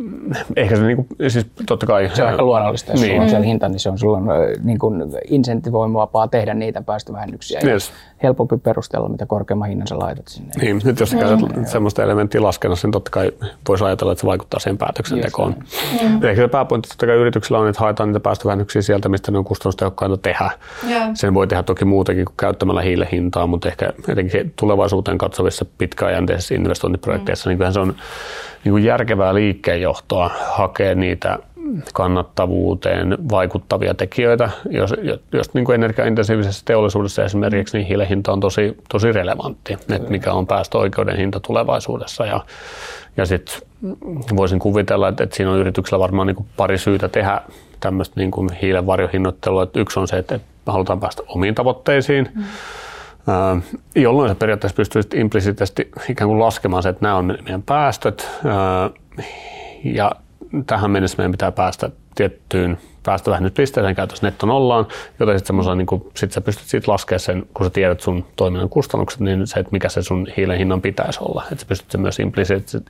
ehkä se niinku, siis totta kai... Se on aika luonnollista, jos niin. sulla on siellä hinta, niin se on sulla niin kuin insentivoimavapaa tehdä niitä päästövähennyksiä. Yes. Ja helpompi perustella, mitä korkeamman hinnan sä laitat sinne. Niin, nyt jos sä käytät mm. semmoista elementtiä laskennassa, niin totta kai voisi ajatella, että se vaikuttaa siihen päätöksentekoon. Mm. Ehkä se pääpointti totta kai yrityksillä on, että haetaan niitä päästövähennyksiä sieltä, mistä ne on kustannustehokkaita tehdä. Yeah. Sen voi tehdä toki muutenkin kuin käyttämällä hiilen hintaa, mutta ehkä jotenkin tulevaisuuteen katsovissa pitkäjänteisissä investointiprojekteissa, mm. niin se on niin kuin järkevää liikkeenjohtoa hakea niitä kannattavuuteen vaikuttavia tekijöitä, jos, jos niin kuin energiaintensiivisessä teollisuudessa esimerkiksi niin hiilen hinta on tosi, tosi relevantti, että mikä on päästöoikeuden hinta tulevaisuudessa. Ja, ja sitten voisin kuvitella, että, että siinä on yrityksellä varmaan niin kuin pari syytä tehdä tämmöistä niin kuin hiilen varjohinnoittelua. Että yksi on se, että halutaan päästä omiin tavoitteisiin, mm. Jolloin se periaatteessa pystyy implisiittisesti ikään kuin laskemaan se, että nämä on meidän päästöt. Ja tähän mennessä meidän pitää päästä tiettyyn päästövähennyspisteeseen käytössä netto nollaan, joten sitten niin sit sä pystyt siitä laskemaan sen, kun sä tiedät sun toiminnan kustannukset, niin se, että mikä se sun hiilen hinnan pitäisi olla, että sä pystyt sen myös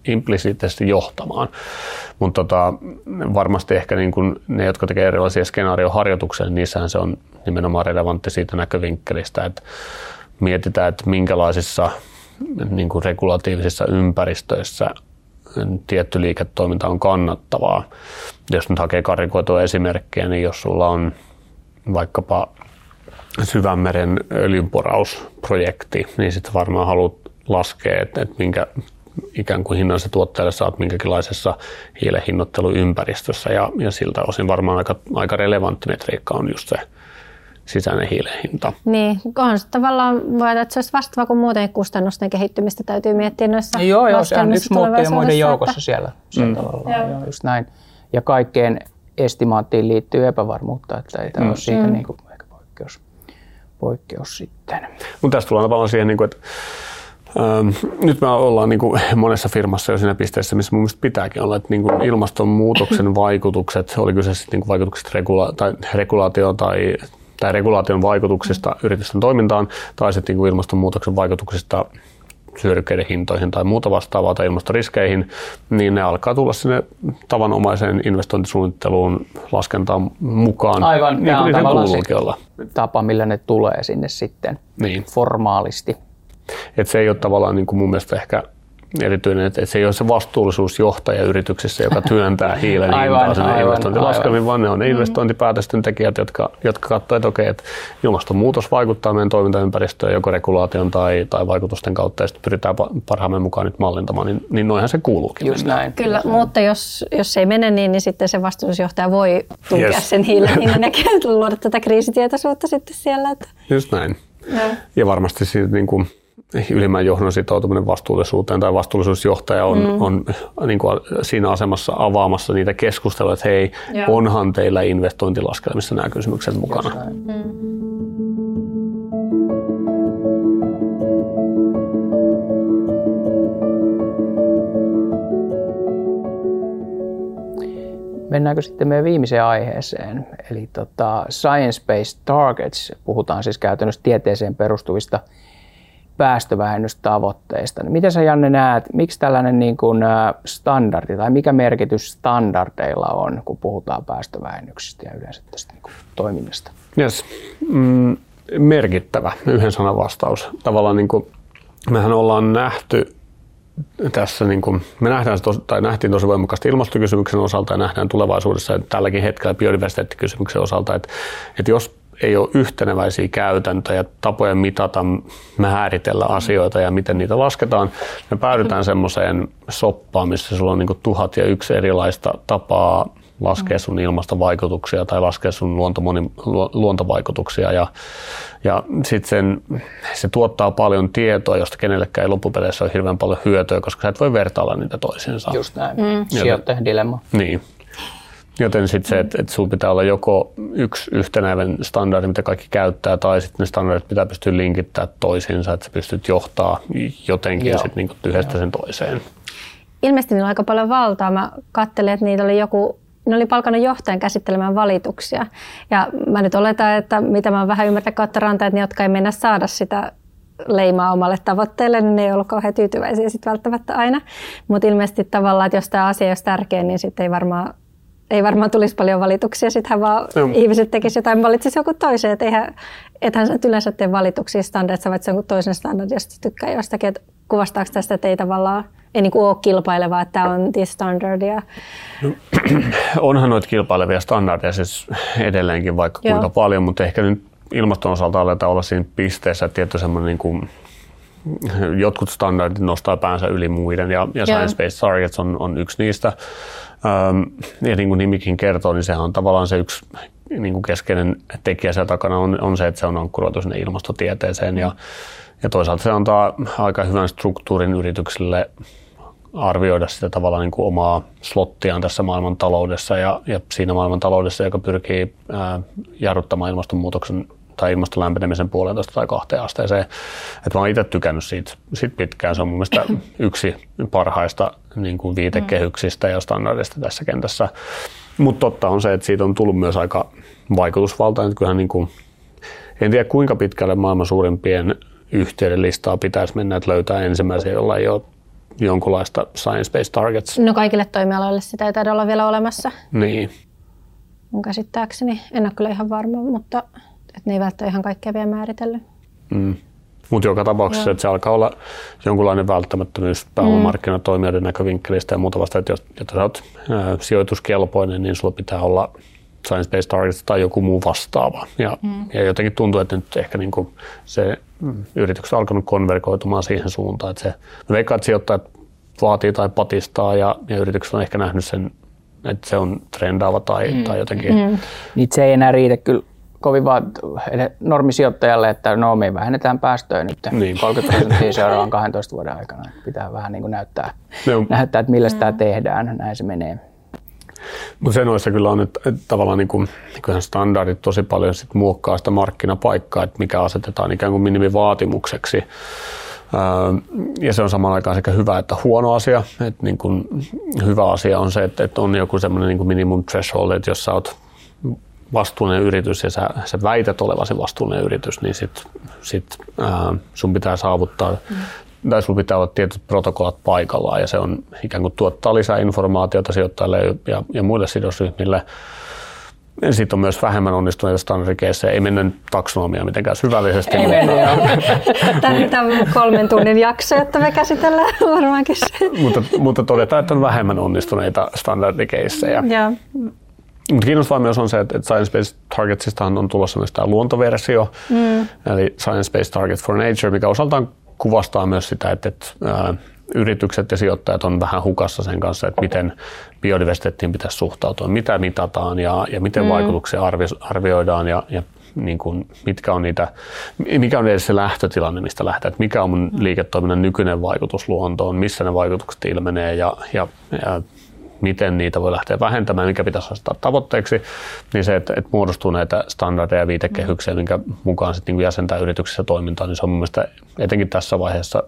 implisiittisesti johtamaan. Mutta tota, varmasti ehkä niin kuin ne, jotka tekee erilaisia skenaarioharjoituksia, niin niissähän se on nimenomaan relevantti siitä näkövinkkelistä, että mietitään, että minkälaisissa niin kuin regulatiivisissa ympäristöissä tietty liiketoiminta on kannattavaa. Jos nyt hakee karikoitua esimerkkejä, niin jos sulla on vaikkapa syvänmeren öljynporausprojekti, niin sitten varmaan haluat laskea, että, että minkä ikään kuin hinnan se tuotteelle saat minkälaisessa hiilen hinnoitteluympäristössä ja, ja siltä osin varmaan aika, aika relevantti metriikka on just se sisäinen hiilen hinta. Niin, on se tavallaan, voi että se olisi vastaava kuin muuten kustannusten kehittymistä täytyy miettiä noissa Joo, joo, se on yksi muuttaja muiden joukossa että... siellä, siellä mm. tavallaan, joo. just näin. Ja kaikkeen estimaattiin liittyy epävarmuutta, että ei tämä mm. ole siitä mm. niin kuin, ehkä poikkeus, poikkeus sitten. Mutta tästä tullaan tavallaan siihen, niin kuin, että Ähm, nyt me ollaan niin kuin monessa firmassa jo siinä pisteessä, missä mun mielestä pitääkin olla, että niin kuin ilmastonmuutoksen vaikutukset, oli kyse sitten niin kuin vaikutukset regula- tai regulaatioon tai tai regulaation vaikutuksista yritysten toimintaan tai sitten niin ilmastonmuutoksen vaikutuksista hyödykkeiden hintoihin tai muuta vastaavaa tai ilmastoriskeihin, niin ne alkaa tulla sinne tavanomaiseen investointisuunnitteluun laskentaan mukaan. Aivan, niin, tämä on tavallaan se olla. tapa, millä ne tulee sinne sitten niin. formaalisti. Et se ei ole tavallaan niin kuin mun mielestä ehkä erityinen, että se ei ole se vastuullisuusjohtaja yrityksessä, joka työntää hiilen hintaa sinne investointilaskelmiin, vaan ne on ne mm. investointipäätösten tekijät, jotka, jotka katsovat, että okei, että ilmastonmuutos vaikuttaa meidän toimintaympäristöön joko regulaation tai, tai vaikutusten kautta, ja sitten pyritään parhaamme mukaan nyt mallintamaan, niin, niin noinhan se kuuluukin. Just näin. Kyllä, mutta jos, jos ei mene niin, niin sitten se vastuullisuusjohtaja voi tunkea yes. sen hiilen hinnan ja luoda tätä kriisitietoisuutta sitten siellä. Että... Just näin. Ja, ja varmasti siitä niin kuin, ylimmän johdon sitoutuminen vastuullisuuteen tai vastuullisuusjohtaja on, mm. on niin kuin siinä asemassa avaamassa niitä keskusteluja, että hei, Joo. onhan teillä investointilaskelmissa nämä kysymykset mukana. Mm. Mennäänkö sitten meidän viimeiseen aiheeseen, eli tota, science-based targets. Puhutaan siis käytännössä tieteeseen perustuvista päästövähennystavoitteista. Niin miten sä Janne näet, miksi tällainen niin kuin standardi tai mikä merkitys standardeilla on, kun puhutaan päästövähennyksistä ja yleensä tästä niin kuin toiminnasta? Yes. Mm, merkittävä, yhden sanan vastaus. Tavallaan niin kuin, mehän ollaan nähty tässä niin kuin, me nähdään se tai nähtiin tosi voimakkaasti ilmastokysymyksen osalta ja nähdään tulevaisuudessa että tälläkin hetkellä biodiversiteettikysymyksen osalta, että, että jos ei ole yhteneväisiä käytäntöjä, tapoja mitata, määritellä asioita ja miten niitä lasketaan. Me päädytään semmoiseen soppaan, missä sulla on niin tuhat ja yksi erilaista tapaa laskea sun ilmastovaikutuksia tai laskea sun luontomoni, luontovaikutuksia. Ja, ja sitten se tuottaa paljon tietoa, josta kenellekään ei loppupeleissä ole hirveän paljon hyötyä, koska sä et voi vertailla niitä toisiinsa. Just näin. Mm. Sijoittajan dilemma. Niin. Joten sitten se, että et sulla pitää olla joko yksi yhtenäinen standardi, mitä kaikki käyttää, tai sitten ne standardit pitää pystyä linkittämään toisiinsa, että sä pystyt johtaa jotenkin sit niinku yhdestä sen toiseen. Ilmeisesti niillä on aika paljon valtaa. Mä katselin, että niitä oli joku ne oli palkannut johtajan käsittelemään valituksia. Ja mä nyt oletan, että mitä mä oon vähän ymmärtänyt kautta rantaa, että ne, jotka ei mennä saada sitä leimaa omalle tavoitteelle, niin ne ei ollut kauhean tyytyväisiä sit välttämättä aina. Mutta ilmeisesti tavallaan, että jos tämä asia olisi tärkeä, niin sitten ei varmaan ei varmaan tulisi paljon valituksia, sittenhän vaan no. ihmiset tekisivät jotain, valitsisi joku toisen, että eihän, ethän sä yleensä tee valituksia standardit, sä valitset jonkun toisen standardin, jos tykkää jostakin, että kuvastaako tästä, että ei tavallaan ei niin kuin ole kilpailevaa, että tämä on this standard. Ja... No, onhan noita kilpailevia standardeja siis edelleenkin vaikka Joo. kuinka paljon, mutta ehkä nyt ilmaston osalta aletaan olla siinä pisteessä, että tietty semmoinen niin kuin jotkut standardit nostaa päänsä yli muiden ja, ja Science-Based Targets on, on yksi niistä. Ähm, ja niin kuin nimikin kertoo, niin sehän on tavallaan se yksi niin kuin keskeinen tekijä siellä takana on, on se, että se on ankkuroitu sinne ilmastotieteeseen ja, ja toisaalta se antaa aika hyvän struktuurin yrityksille arvioida sitä tavallaan niin kuin omaa slottiaan tässä maailmantaloudessa ja, ja siinä maailmantaloudessa, joka pyrkii ää, jarruttamaan ilmastonmuutoksen tai ilmaston lämpenemisen puolentoista tai kahteen asteeseen. Että mä oon itse tykännyt siitä, siitä pitkään. Se on mun mielestä yksi parhaista niin kuin viitekehyksistä ja standardista tässä kentässä. Mutta totta on se, että siitä on tullut myös aika vaikutusvaltainen. Kyllähän niin kuin, en tiedä kuinka pitkälle maailman suurimpien yhtiöiden listaa pitäisi mennä, että löytää ensimmäisiä, jolla ei ole jonkunlaista science-based targets. No kaikille toimialoille sitä ei taida olla vielä olemassa. Niin. Mun käsittääkseni. En ole kyllä ihan varma, mutta että ne ei välttämättä ihan kaikkea vielä määritellyt. Mm. Mutta joka tapauksessa, Joo. että se alkaa olla jonkunlainen välttämättömyys pääomamarkkinatoimijoiden mm. näkövinkkelistä ja muuta vasta, että jos, jos olet sijoituskelpoinen, niin sulla pitää olla science-based targets tai joku muu vastaava. Ja, mm. ja jotenkin tuntuu, että nyt ehkä niin kuin se mm, yritykset on alkanut konvergoitumaan siihen suuntaan, että se, että sijoittajat vaatii tai patistaa ja, ja yritykset on ehkä nähnyt sen, että se on trendaava tai, mm. tai jotenkin. Mm. Niin se ei enää riitä kyllä kovin vaan normisijoittajalle, että no me vähennetään päästöjä nyt niin. 30 prosenttia seuraavan 12 vuoden aikana. Pitää vähän niin kuin näyttää, no. näyttää, että millä sitä mm. tehdään. Näin se menee. Mutta se noissa kyllä on, että, että tavallaan niin kuin, kyllähän standardit tosi paljon sit muokkaa sitä markkinapaikkaa, että mikä asetetaan ikään kuin minimivaatimukseksi. Ja se on samaan aikaan sekä hyvä että huono asia. Että niin kuin, hyvä asia on se, että, että on joku semmoinen niin minimum threshold, että jos sä oot vastuullinen yritys ja sä, sä väität olevasi vastuullinen yritys, niin sit, sit ää, sun pitää saavuttaa mm tai sulla pitää olla tietyt protokollat paikallaan ja se on ikään kuin tuottaa lisää informaatiota sijoittajille ja, ja muille sidosryhmille. Sitten on myös vähemmän onnistuneita standardikeissa. Ei mennä taksonomiaa mitenkään syvällisesti. Ei mennä, Tämä on kolmen tunnin jakso, että me käsitellään varmaankin mutta, mutta todetaan, että on vähemmän onnistuneita standardikeissejä. Ja. Mutta kiinnostavaa myös on se, että Science-Based Targetsista on tulossa myös tämä luontoversio, mm. eli Science-Based Target for Nature, mikä osaltaan kuvastaa myös sitä, että, että ää, yritykset ja sijoittajat on vähän hukassa sen kanssa, että miten biodiversiteettiin pitäisi suhtautua, mitä mitataan ja, ja miten mm. vaikutuksia arvi, arvioidaan ja, ja niin kuin, mitkä on niitä, mikä on edes se lähtötilanne, mistä lähtee, että mikä on mun liiketoiminnan nykyinen vaikutus luontoon, missä ne vaikutukset ilmenee ja, ja, ja miten niitä voi lähteä vähentämään, mikä pitäisi asettaa tavoitteeksi, niin se, että, että muodostuu näitä standardeja ja viitekehyksiä, minkä mukaan sitten niin jäsentää yrityksessä toimintaa, niin se on mun mielestä etenkin tässä vaiheessa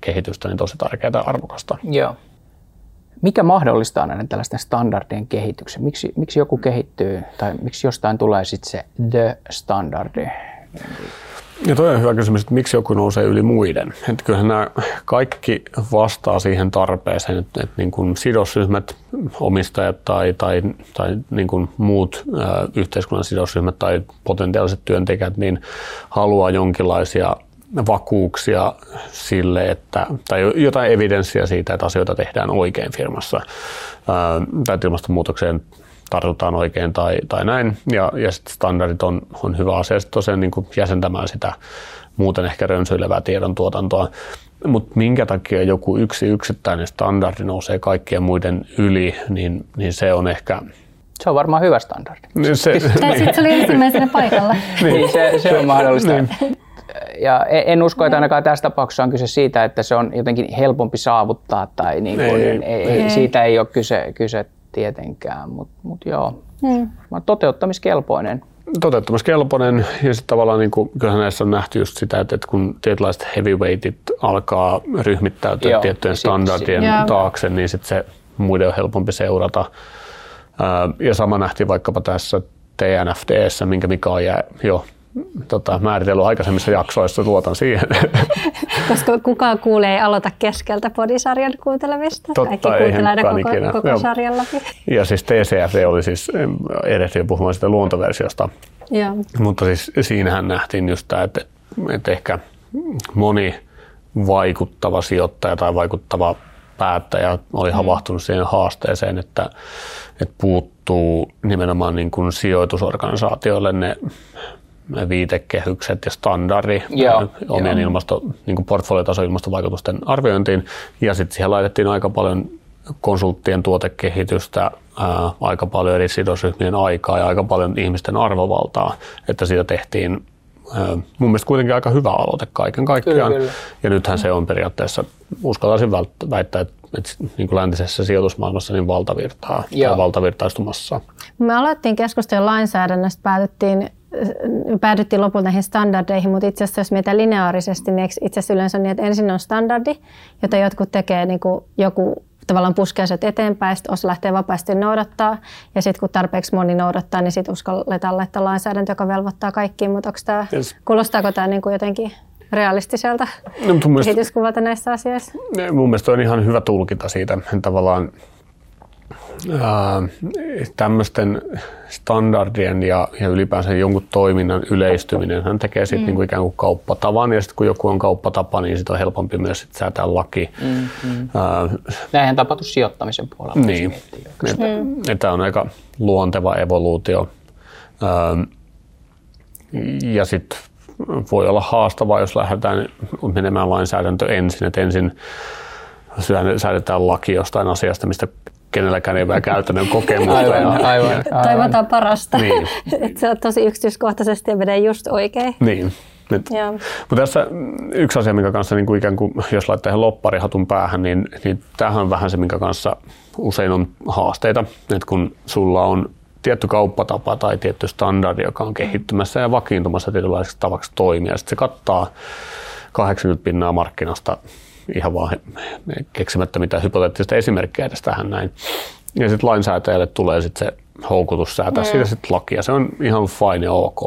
kehitystä niin tosi tärkeää ja arvokasta. Joo. Mikä mahdollistaa näiden tällaisten standardien kehityksen? Miksi, miksi joku kehittyy tai miksi jostain tulee sitten se the standardi? Ja toi on hyvä kysymys, että miksi joku nousee yli muiden. Että kyllähän nämä kaikki vastaa siihen tarpeeseen, että, että niin kuin sidosryhmät, omistajat tai, tai, tai niin kuin muut yhteiskunnan sidosryhmät tai potentiaaliset työntekijät niin haluaa jonkinlaisia vakuuksia sille, että, tai jotain evidenssiä siitä, että asioita tehdään oikein firmassa, ää, tai ilmastonmuutokseen tartutaan oikein tai, tai näin. Ja, ja sitten standardit on, on hyvä asia sitten tosiaan niin kuin jäsentämään sitä muuten ehkä rönsyilevää tiedon tuotantoa. Mutta minkä takia joku yksi yksittäinen standardi nousee kaikkien muiden yli, niin, niin se on ehkä se on varmaan hyvä standardi. Niin se, tai sitten se oli ensimmäisenä paikalla. niin, se, se on mahdollista. Niin. Ja en usko, että ainakaan tässä tapauksessa on kyse siitä, että se on jotenkin helpompi saavuttaa tai niin kuin, ei, ei, ei, siitä ei ole kyse, kyse tietenkään, mutta mut joo, hmm. toteuttamiskelpoinen. Toteuttamiskelpoinen ja sitten tavallaan niin kuin, kyllähän näissä on nähty just sitä, että, että kun tietynlaiset heavyweightit alkaa ryhmittäytyä joo, tiettyjen standardien sit, taakse, niin sitten se muiden on helpompi seurata. Ja sama nähtiin vaikkapa tässä TNFDssä, minkä Mika on jo tota, määritellyt aikaisemmissa jaksoissa, luotan siihen. Koska kukaan kuulee ei aloita keskeltä podisarjan kuuntelemista. Totta, Kaikki kuuntelee koko, koko Joo. sarjan läpi. Ja siis TCF oli siis, ehdittiin puhumaan sitä luontoversiosta. Joo. Mutta siis siinähän nähtiin just tämä, että, että ehkä moni vaikuttava sijoittaja tai vaikuttava päättäjä oli mm. havahtunut siihen haasteeseen, että, että puuttuu nimenomaan niin kuin sijoitusorganisaatioille ne viitekehykset ja standardi joo, omien joo. ilmasto, niin portfoliotason ilmastovaikutusten arviointiin. Ja sitten siihen laitettiin aika paljon konsulttien tuotekehitystä, ää, aika paljon eri sidosryhmien aikaa ja aika paljon ihmisten arvovaltaa, että siitä tehtiin ää, mun mielestä kuitenkin aika hyvä aloite kaiken kaikkiaan. Kyllä, kyllä. Ja nythän se on periaatteessa, uskaltaisin väittää, että, että niin kuin läntisessä sijoitusmaailmassa niin valtavirtaa tai valtavirtaistumassa. Me aloittiin keskustelua lainsäädännöstä, päätettiin päädyttiin lopulta näihin standardeihin, mutta itse asiassa jos mietitään lineaarisesti, niin itse asiassa yleensä on niin, että ensin on standardi, jota jotkut tekee niin kuin joku tavallaan puskee se eteenpäin, sitten osa lähtee vapaasti noudattaa, ja sitten kun tarpeeksi moni noudattaa, niin sitten uskalletaan laittaa lainsäädäntö, joka velvoittaa kaikkiin, mutta tämä, yes. kuulostaako tämä niin kuin jotenkin realistiselta no, kehityskuvalta näissä asioissa? Mun mielestä on ihan hyvä tulkinta siitä tavallaan tämmöisten standardien ja, ja ylipäänsä jonkun toiminnan yleistyminen, hän tekee sitten mm. niinku ikään kuin kauppatavan ja sitten kun joku on kauppatapa, niin sitten on helpompi myös sit säätää laki. Mm, mm. Näinhän tapahtuu sijoittamisen puolella. Niin, että mm. et tämä on aika luonteva evoluutio. ja sitten voi olla haastavaa, jos lähdetään menemään lainsäädäntö ensin, että ensin säädetään laki jostain asiasta, mistä kenelläkään ei ole käytännön kokemusta. Aivan, ja, aivan, aivan. Toivotaan parasta. Niin. että se on tosi yksityiskohtaisesti ja menee just oikein. Niin. Mutta tässä yksi asia, minkä kanssa niin kuin ikään kuin, jos laittaa ihan lopparihatun päähän, niin, niin tämähän on vähän se, minkä kanssa usein on haasteita. Että kun sulla on tietty kauppatapa tai tietty standardi, joka on kehittymässä ja vakiintumassa tietynlaiseksi tavaksi toimia, sitten se kattaa 80 pinnaa markkinasta ihan vaan keksimättä mitään hypoteettista esimerkkejä edes tähän näin. Ja sitten lainsäätäjälle tulee sitten se houkutus säätää mm. siitä sitten lakia. Se on ihan fine ja ok.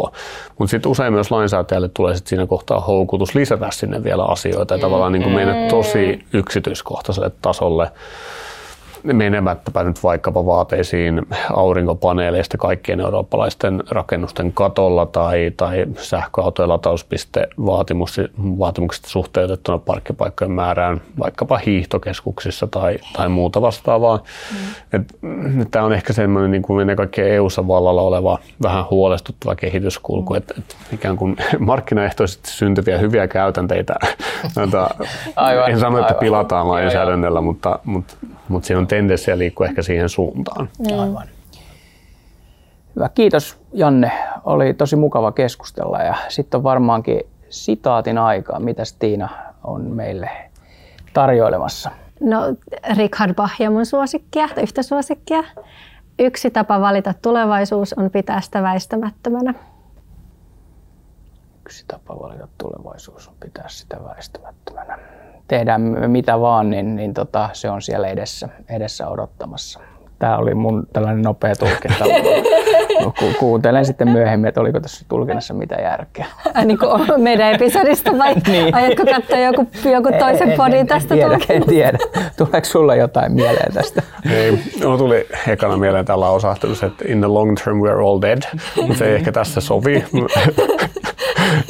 Mutta sitten usein myös lainsäätäjälle tulee sitten siinä kohtaa houkutus lisätä sinne vielä asioita ja tavallaan niin kuin mennä tosi yksityiskohtaiselle tasolle menemättäpä nyt vaikkapa vaateisiin aurinkopaneeleista kaikkien eurooppalaisten rakennusten katolla tai, tai sähköautojen latauspistevaatimukset suhteutettuna parkkipaikkojen määrään vaikkapa hiihtokeskuksissa tai, tai muuta vastaavaa. Mm. Tämä on ehkä semmoinen niin kuin ennen kaikkea EU-ssa vallalla oleva vähän huolestuttava kehityskulku, mm. että, että ikään kuin markkinaehtoisesti syntyviä hyviä käytänteitä, aivan, en sano, että aivan. pilataan lainsäädännöllä, mutta, mutta, mutta siinä on tendenssiä liikkua ehkä siihen suuntaan. Mm. Aivan. Hyvä, kiitos Janne. oli tosi mukava keskustella ja sitten on varmaankin sitaatin aika. mitä Tiina on meille tarjoilemassa? No Richard Bachia mun suosikkia, yhtä suosikkia. Yksi tapa valita tulevaisuus on pitää sitä väistämättömänä. Yksi tapa valita tulevaisuus on pitää sitä väistämättömänä. Tehdään mitä vaan, niin, niin tota, se on siellä edessä, edessä odottamassa. Tämä oli mun tällainen nopea tulkinta. Ku- kuuntelen sitten myöhemmin, että oliko tässä tulkinnassa mitä järkeä. Ai niin kuin meidän episodista vai niin. aiotko katsoa joku, joku toisen podin tästä en tiedä, en tiedä. Tuleeko sulla jotain mieleen tästä? Ei, no tuli ekana mieleen tällä lausahtelussa, että in the long term we're all dead. Se ei ehkä tässä sovi.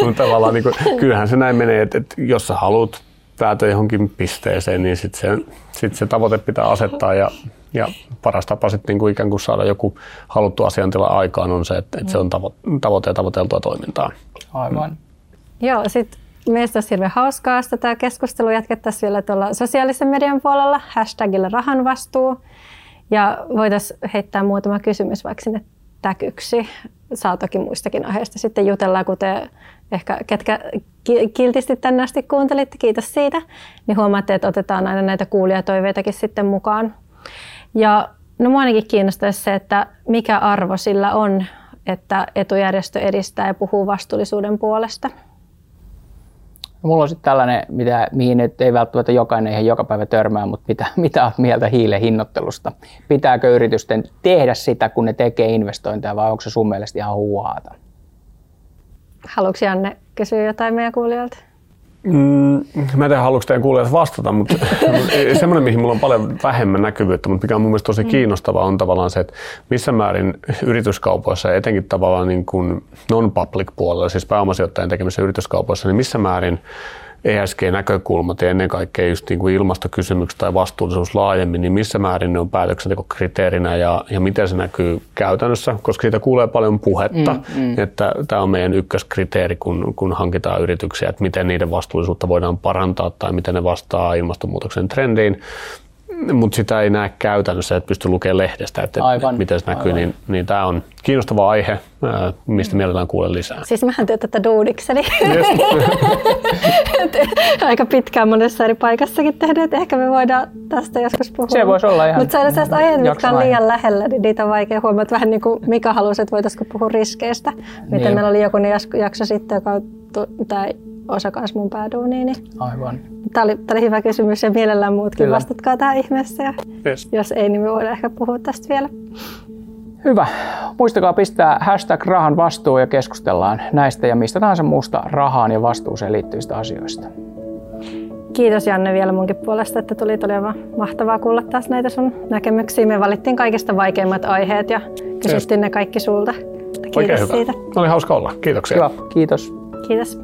Mutta tavallaan niin kuin, kyllähän se näin menee, että, että jos sä haluat päätä johonkin pisteeseen, niin sitten se, sit se tavoite pitää asettaa ja, ja paras tapa sitten niin kuin ikään kuin saada joku haluttu asiantila aikaan on se, että, että se on tavo, tavoite ja tavoiteltua toimintaa. Aivan. Mm. Joo, sitten Mielestäni olisi hirveän hauskaa, että tämä keskustelu jatkettaisiin vielä tuolla sosiaalisen median puolella, hashtagilla rahan vastuu. Ja voitaisiin heittää muutama kysymys vaikka sinne täkyksi. Saa toki muistakin aiheista sitten jutella, kuten ehkä ketkä kiltisti tänne asti kuuntelitte, kiitos siitä, niin huomaatte, että otetaan aina näitä kuulijatoiveitakin sitten mukaan. Ja no mua ainakin kiinnostaisi se, että mikä arvo sillä on, että etujärjestö edistää ja puhuu vastuullisuuden puolesta. Mulla on sitten tällainen, mitä, mihin nyt ei välttämättä jokainen ihan joka päivä törmää, mutta mitä, mitä olet mieltä hiilen hinnoittelusta? Pitääkö yritysten tehdä sitä, kun ne tekee investointeja, vai onko se sun mielestä ihan huuhaata? Haluatko Janne kysyä jotain meidän kuulijoilta? Mm, mä en tiedä, haluatko teidän kuulijat vastata, mutta semmoinen, mihin mulla on paljon vähemmän näkyvyyttä, mutta mikä on mun mielestä tosi mm. kiinnostavaa, on tavallaan se, että missä määrin yrityskaupoissa, etenkin tavallaan niin kuin non-public puolella, siis pääomasijoittajien tekemissä yrityskaupoissa, niin missä määrin ESG-näkökulmat ja ennen kaikkea just niin kuin ilmastokysymykset tai vastuullisuus laajemmin, niin missä määrin ne on päätöksentekokriteerinä ja, ja miten se näkyy käytännössä, koska siitä kuulee paljon puhetta, mm, mm. että tämä on meidän ykköskriteeri, kun, kun hankitaan yrityksiä, että miten niiden vastuullisuutta voidaan parantaa tai miten ne vastaa ilmastonmuutoksen trendiin mutta sitä ei näe käytännössä, että pystyy lukemaan lehdestä, että aivan, miten se näkyy, aivan. niin, niin tämä on kiinnostava aihe, mistä mm. mielellään kuulen lisää. Siis mähän teen tätä duudikseni. Yes. Aika pitkään monessa eri paikassakin tehnyt, että ehkä me voidaan tästä joskus puhua. Se voisi olla ihan Mutta se on sellaiset aiheet, mitkä on liian lähellä, niin niitä on vaikea huomata. Vähän niin kuin Mika halusi, että voitaisiinko puhua riskeistä. Miten niin. meillä oli joku jakso sitten, joka tai osa myös mun pääduuniin. Niin Aivan. Tämä oli, tämä oli hyvä kysymys ja mielellään muutkin Kyllä. vastatkaa tähän ihmeessä. Ja yes. Jos ei, niin me voidaan ehkä puhua tästä vielä. Hyvä. Muistakaa pistää hashtag rahan vastuu ja keskustellaan näistä ja mistä tahansa muusta rahaan ja vastuuseen liittyvistä asioista. Kiitos Janne vielä munkin puolesta, että tuli todella mahtavaa kuulla taas näitä sun näkemyksiä. Me valittiin kaikista vaikeimmat aiheet ja kysyttiin ne kaikki sulta. Kiitos Oikein hyvä. siitä. Oli hauska olla. Kiitoksia. Hyvä. Kiitos. Kiitos.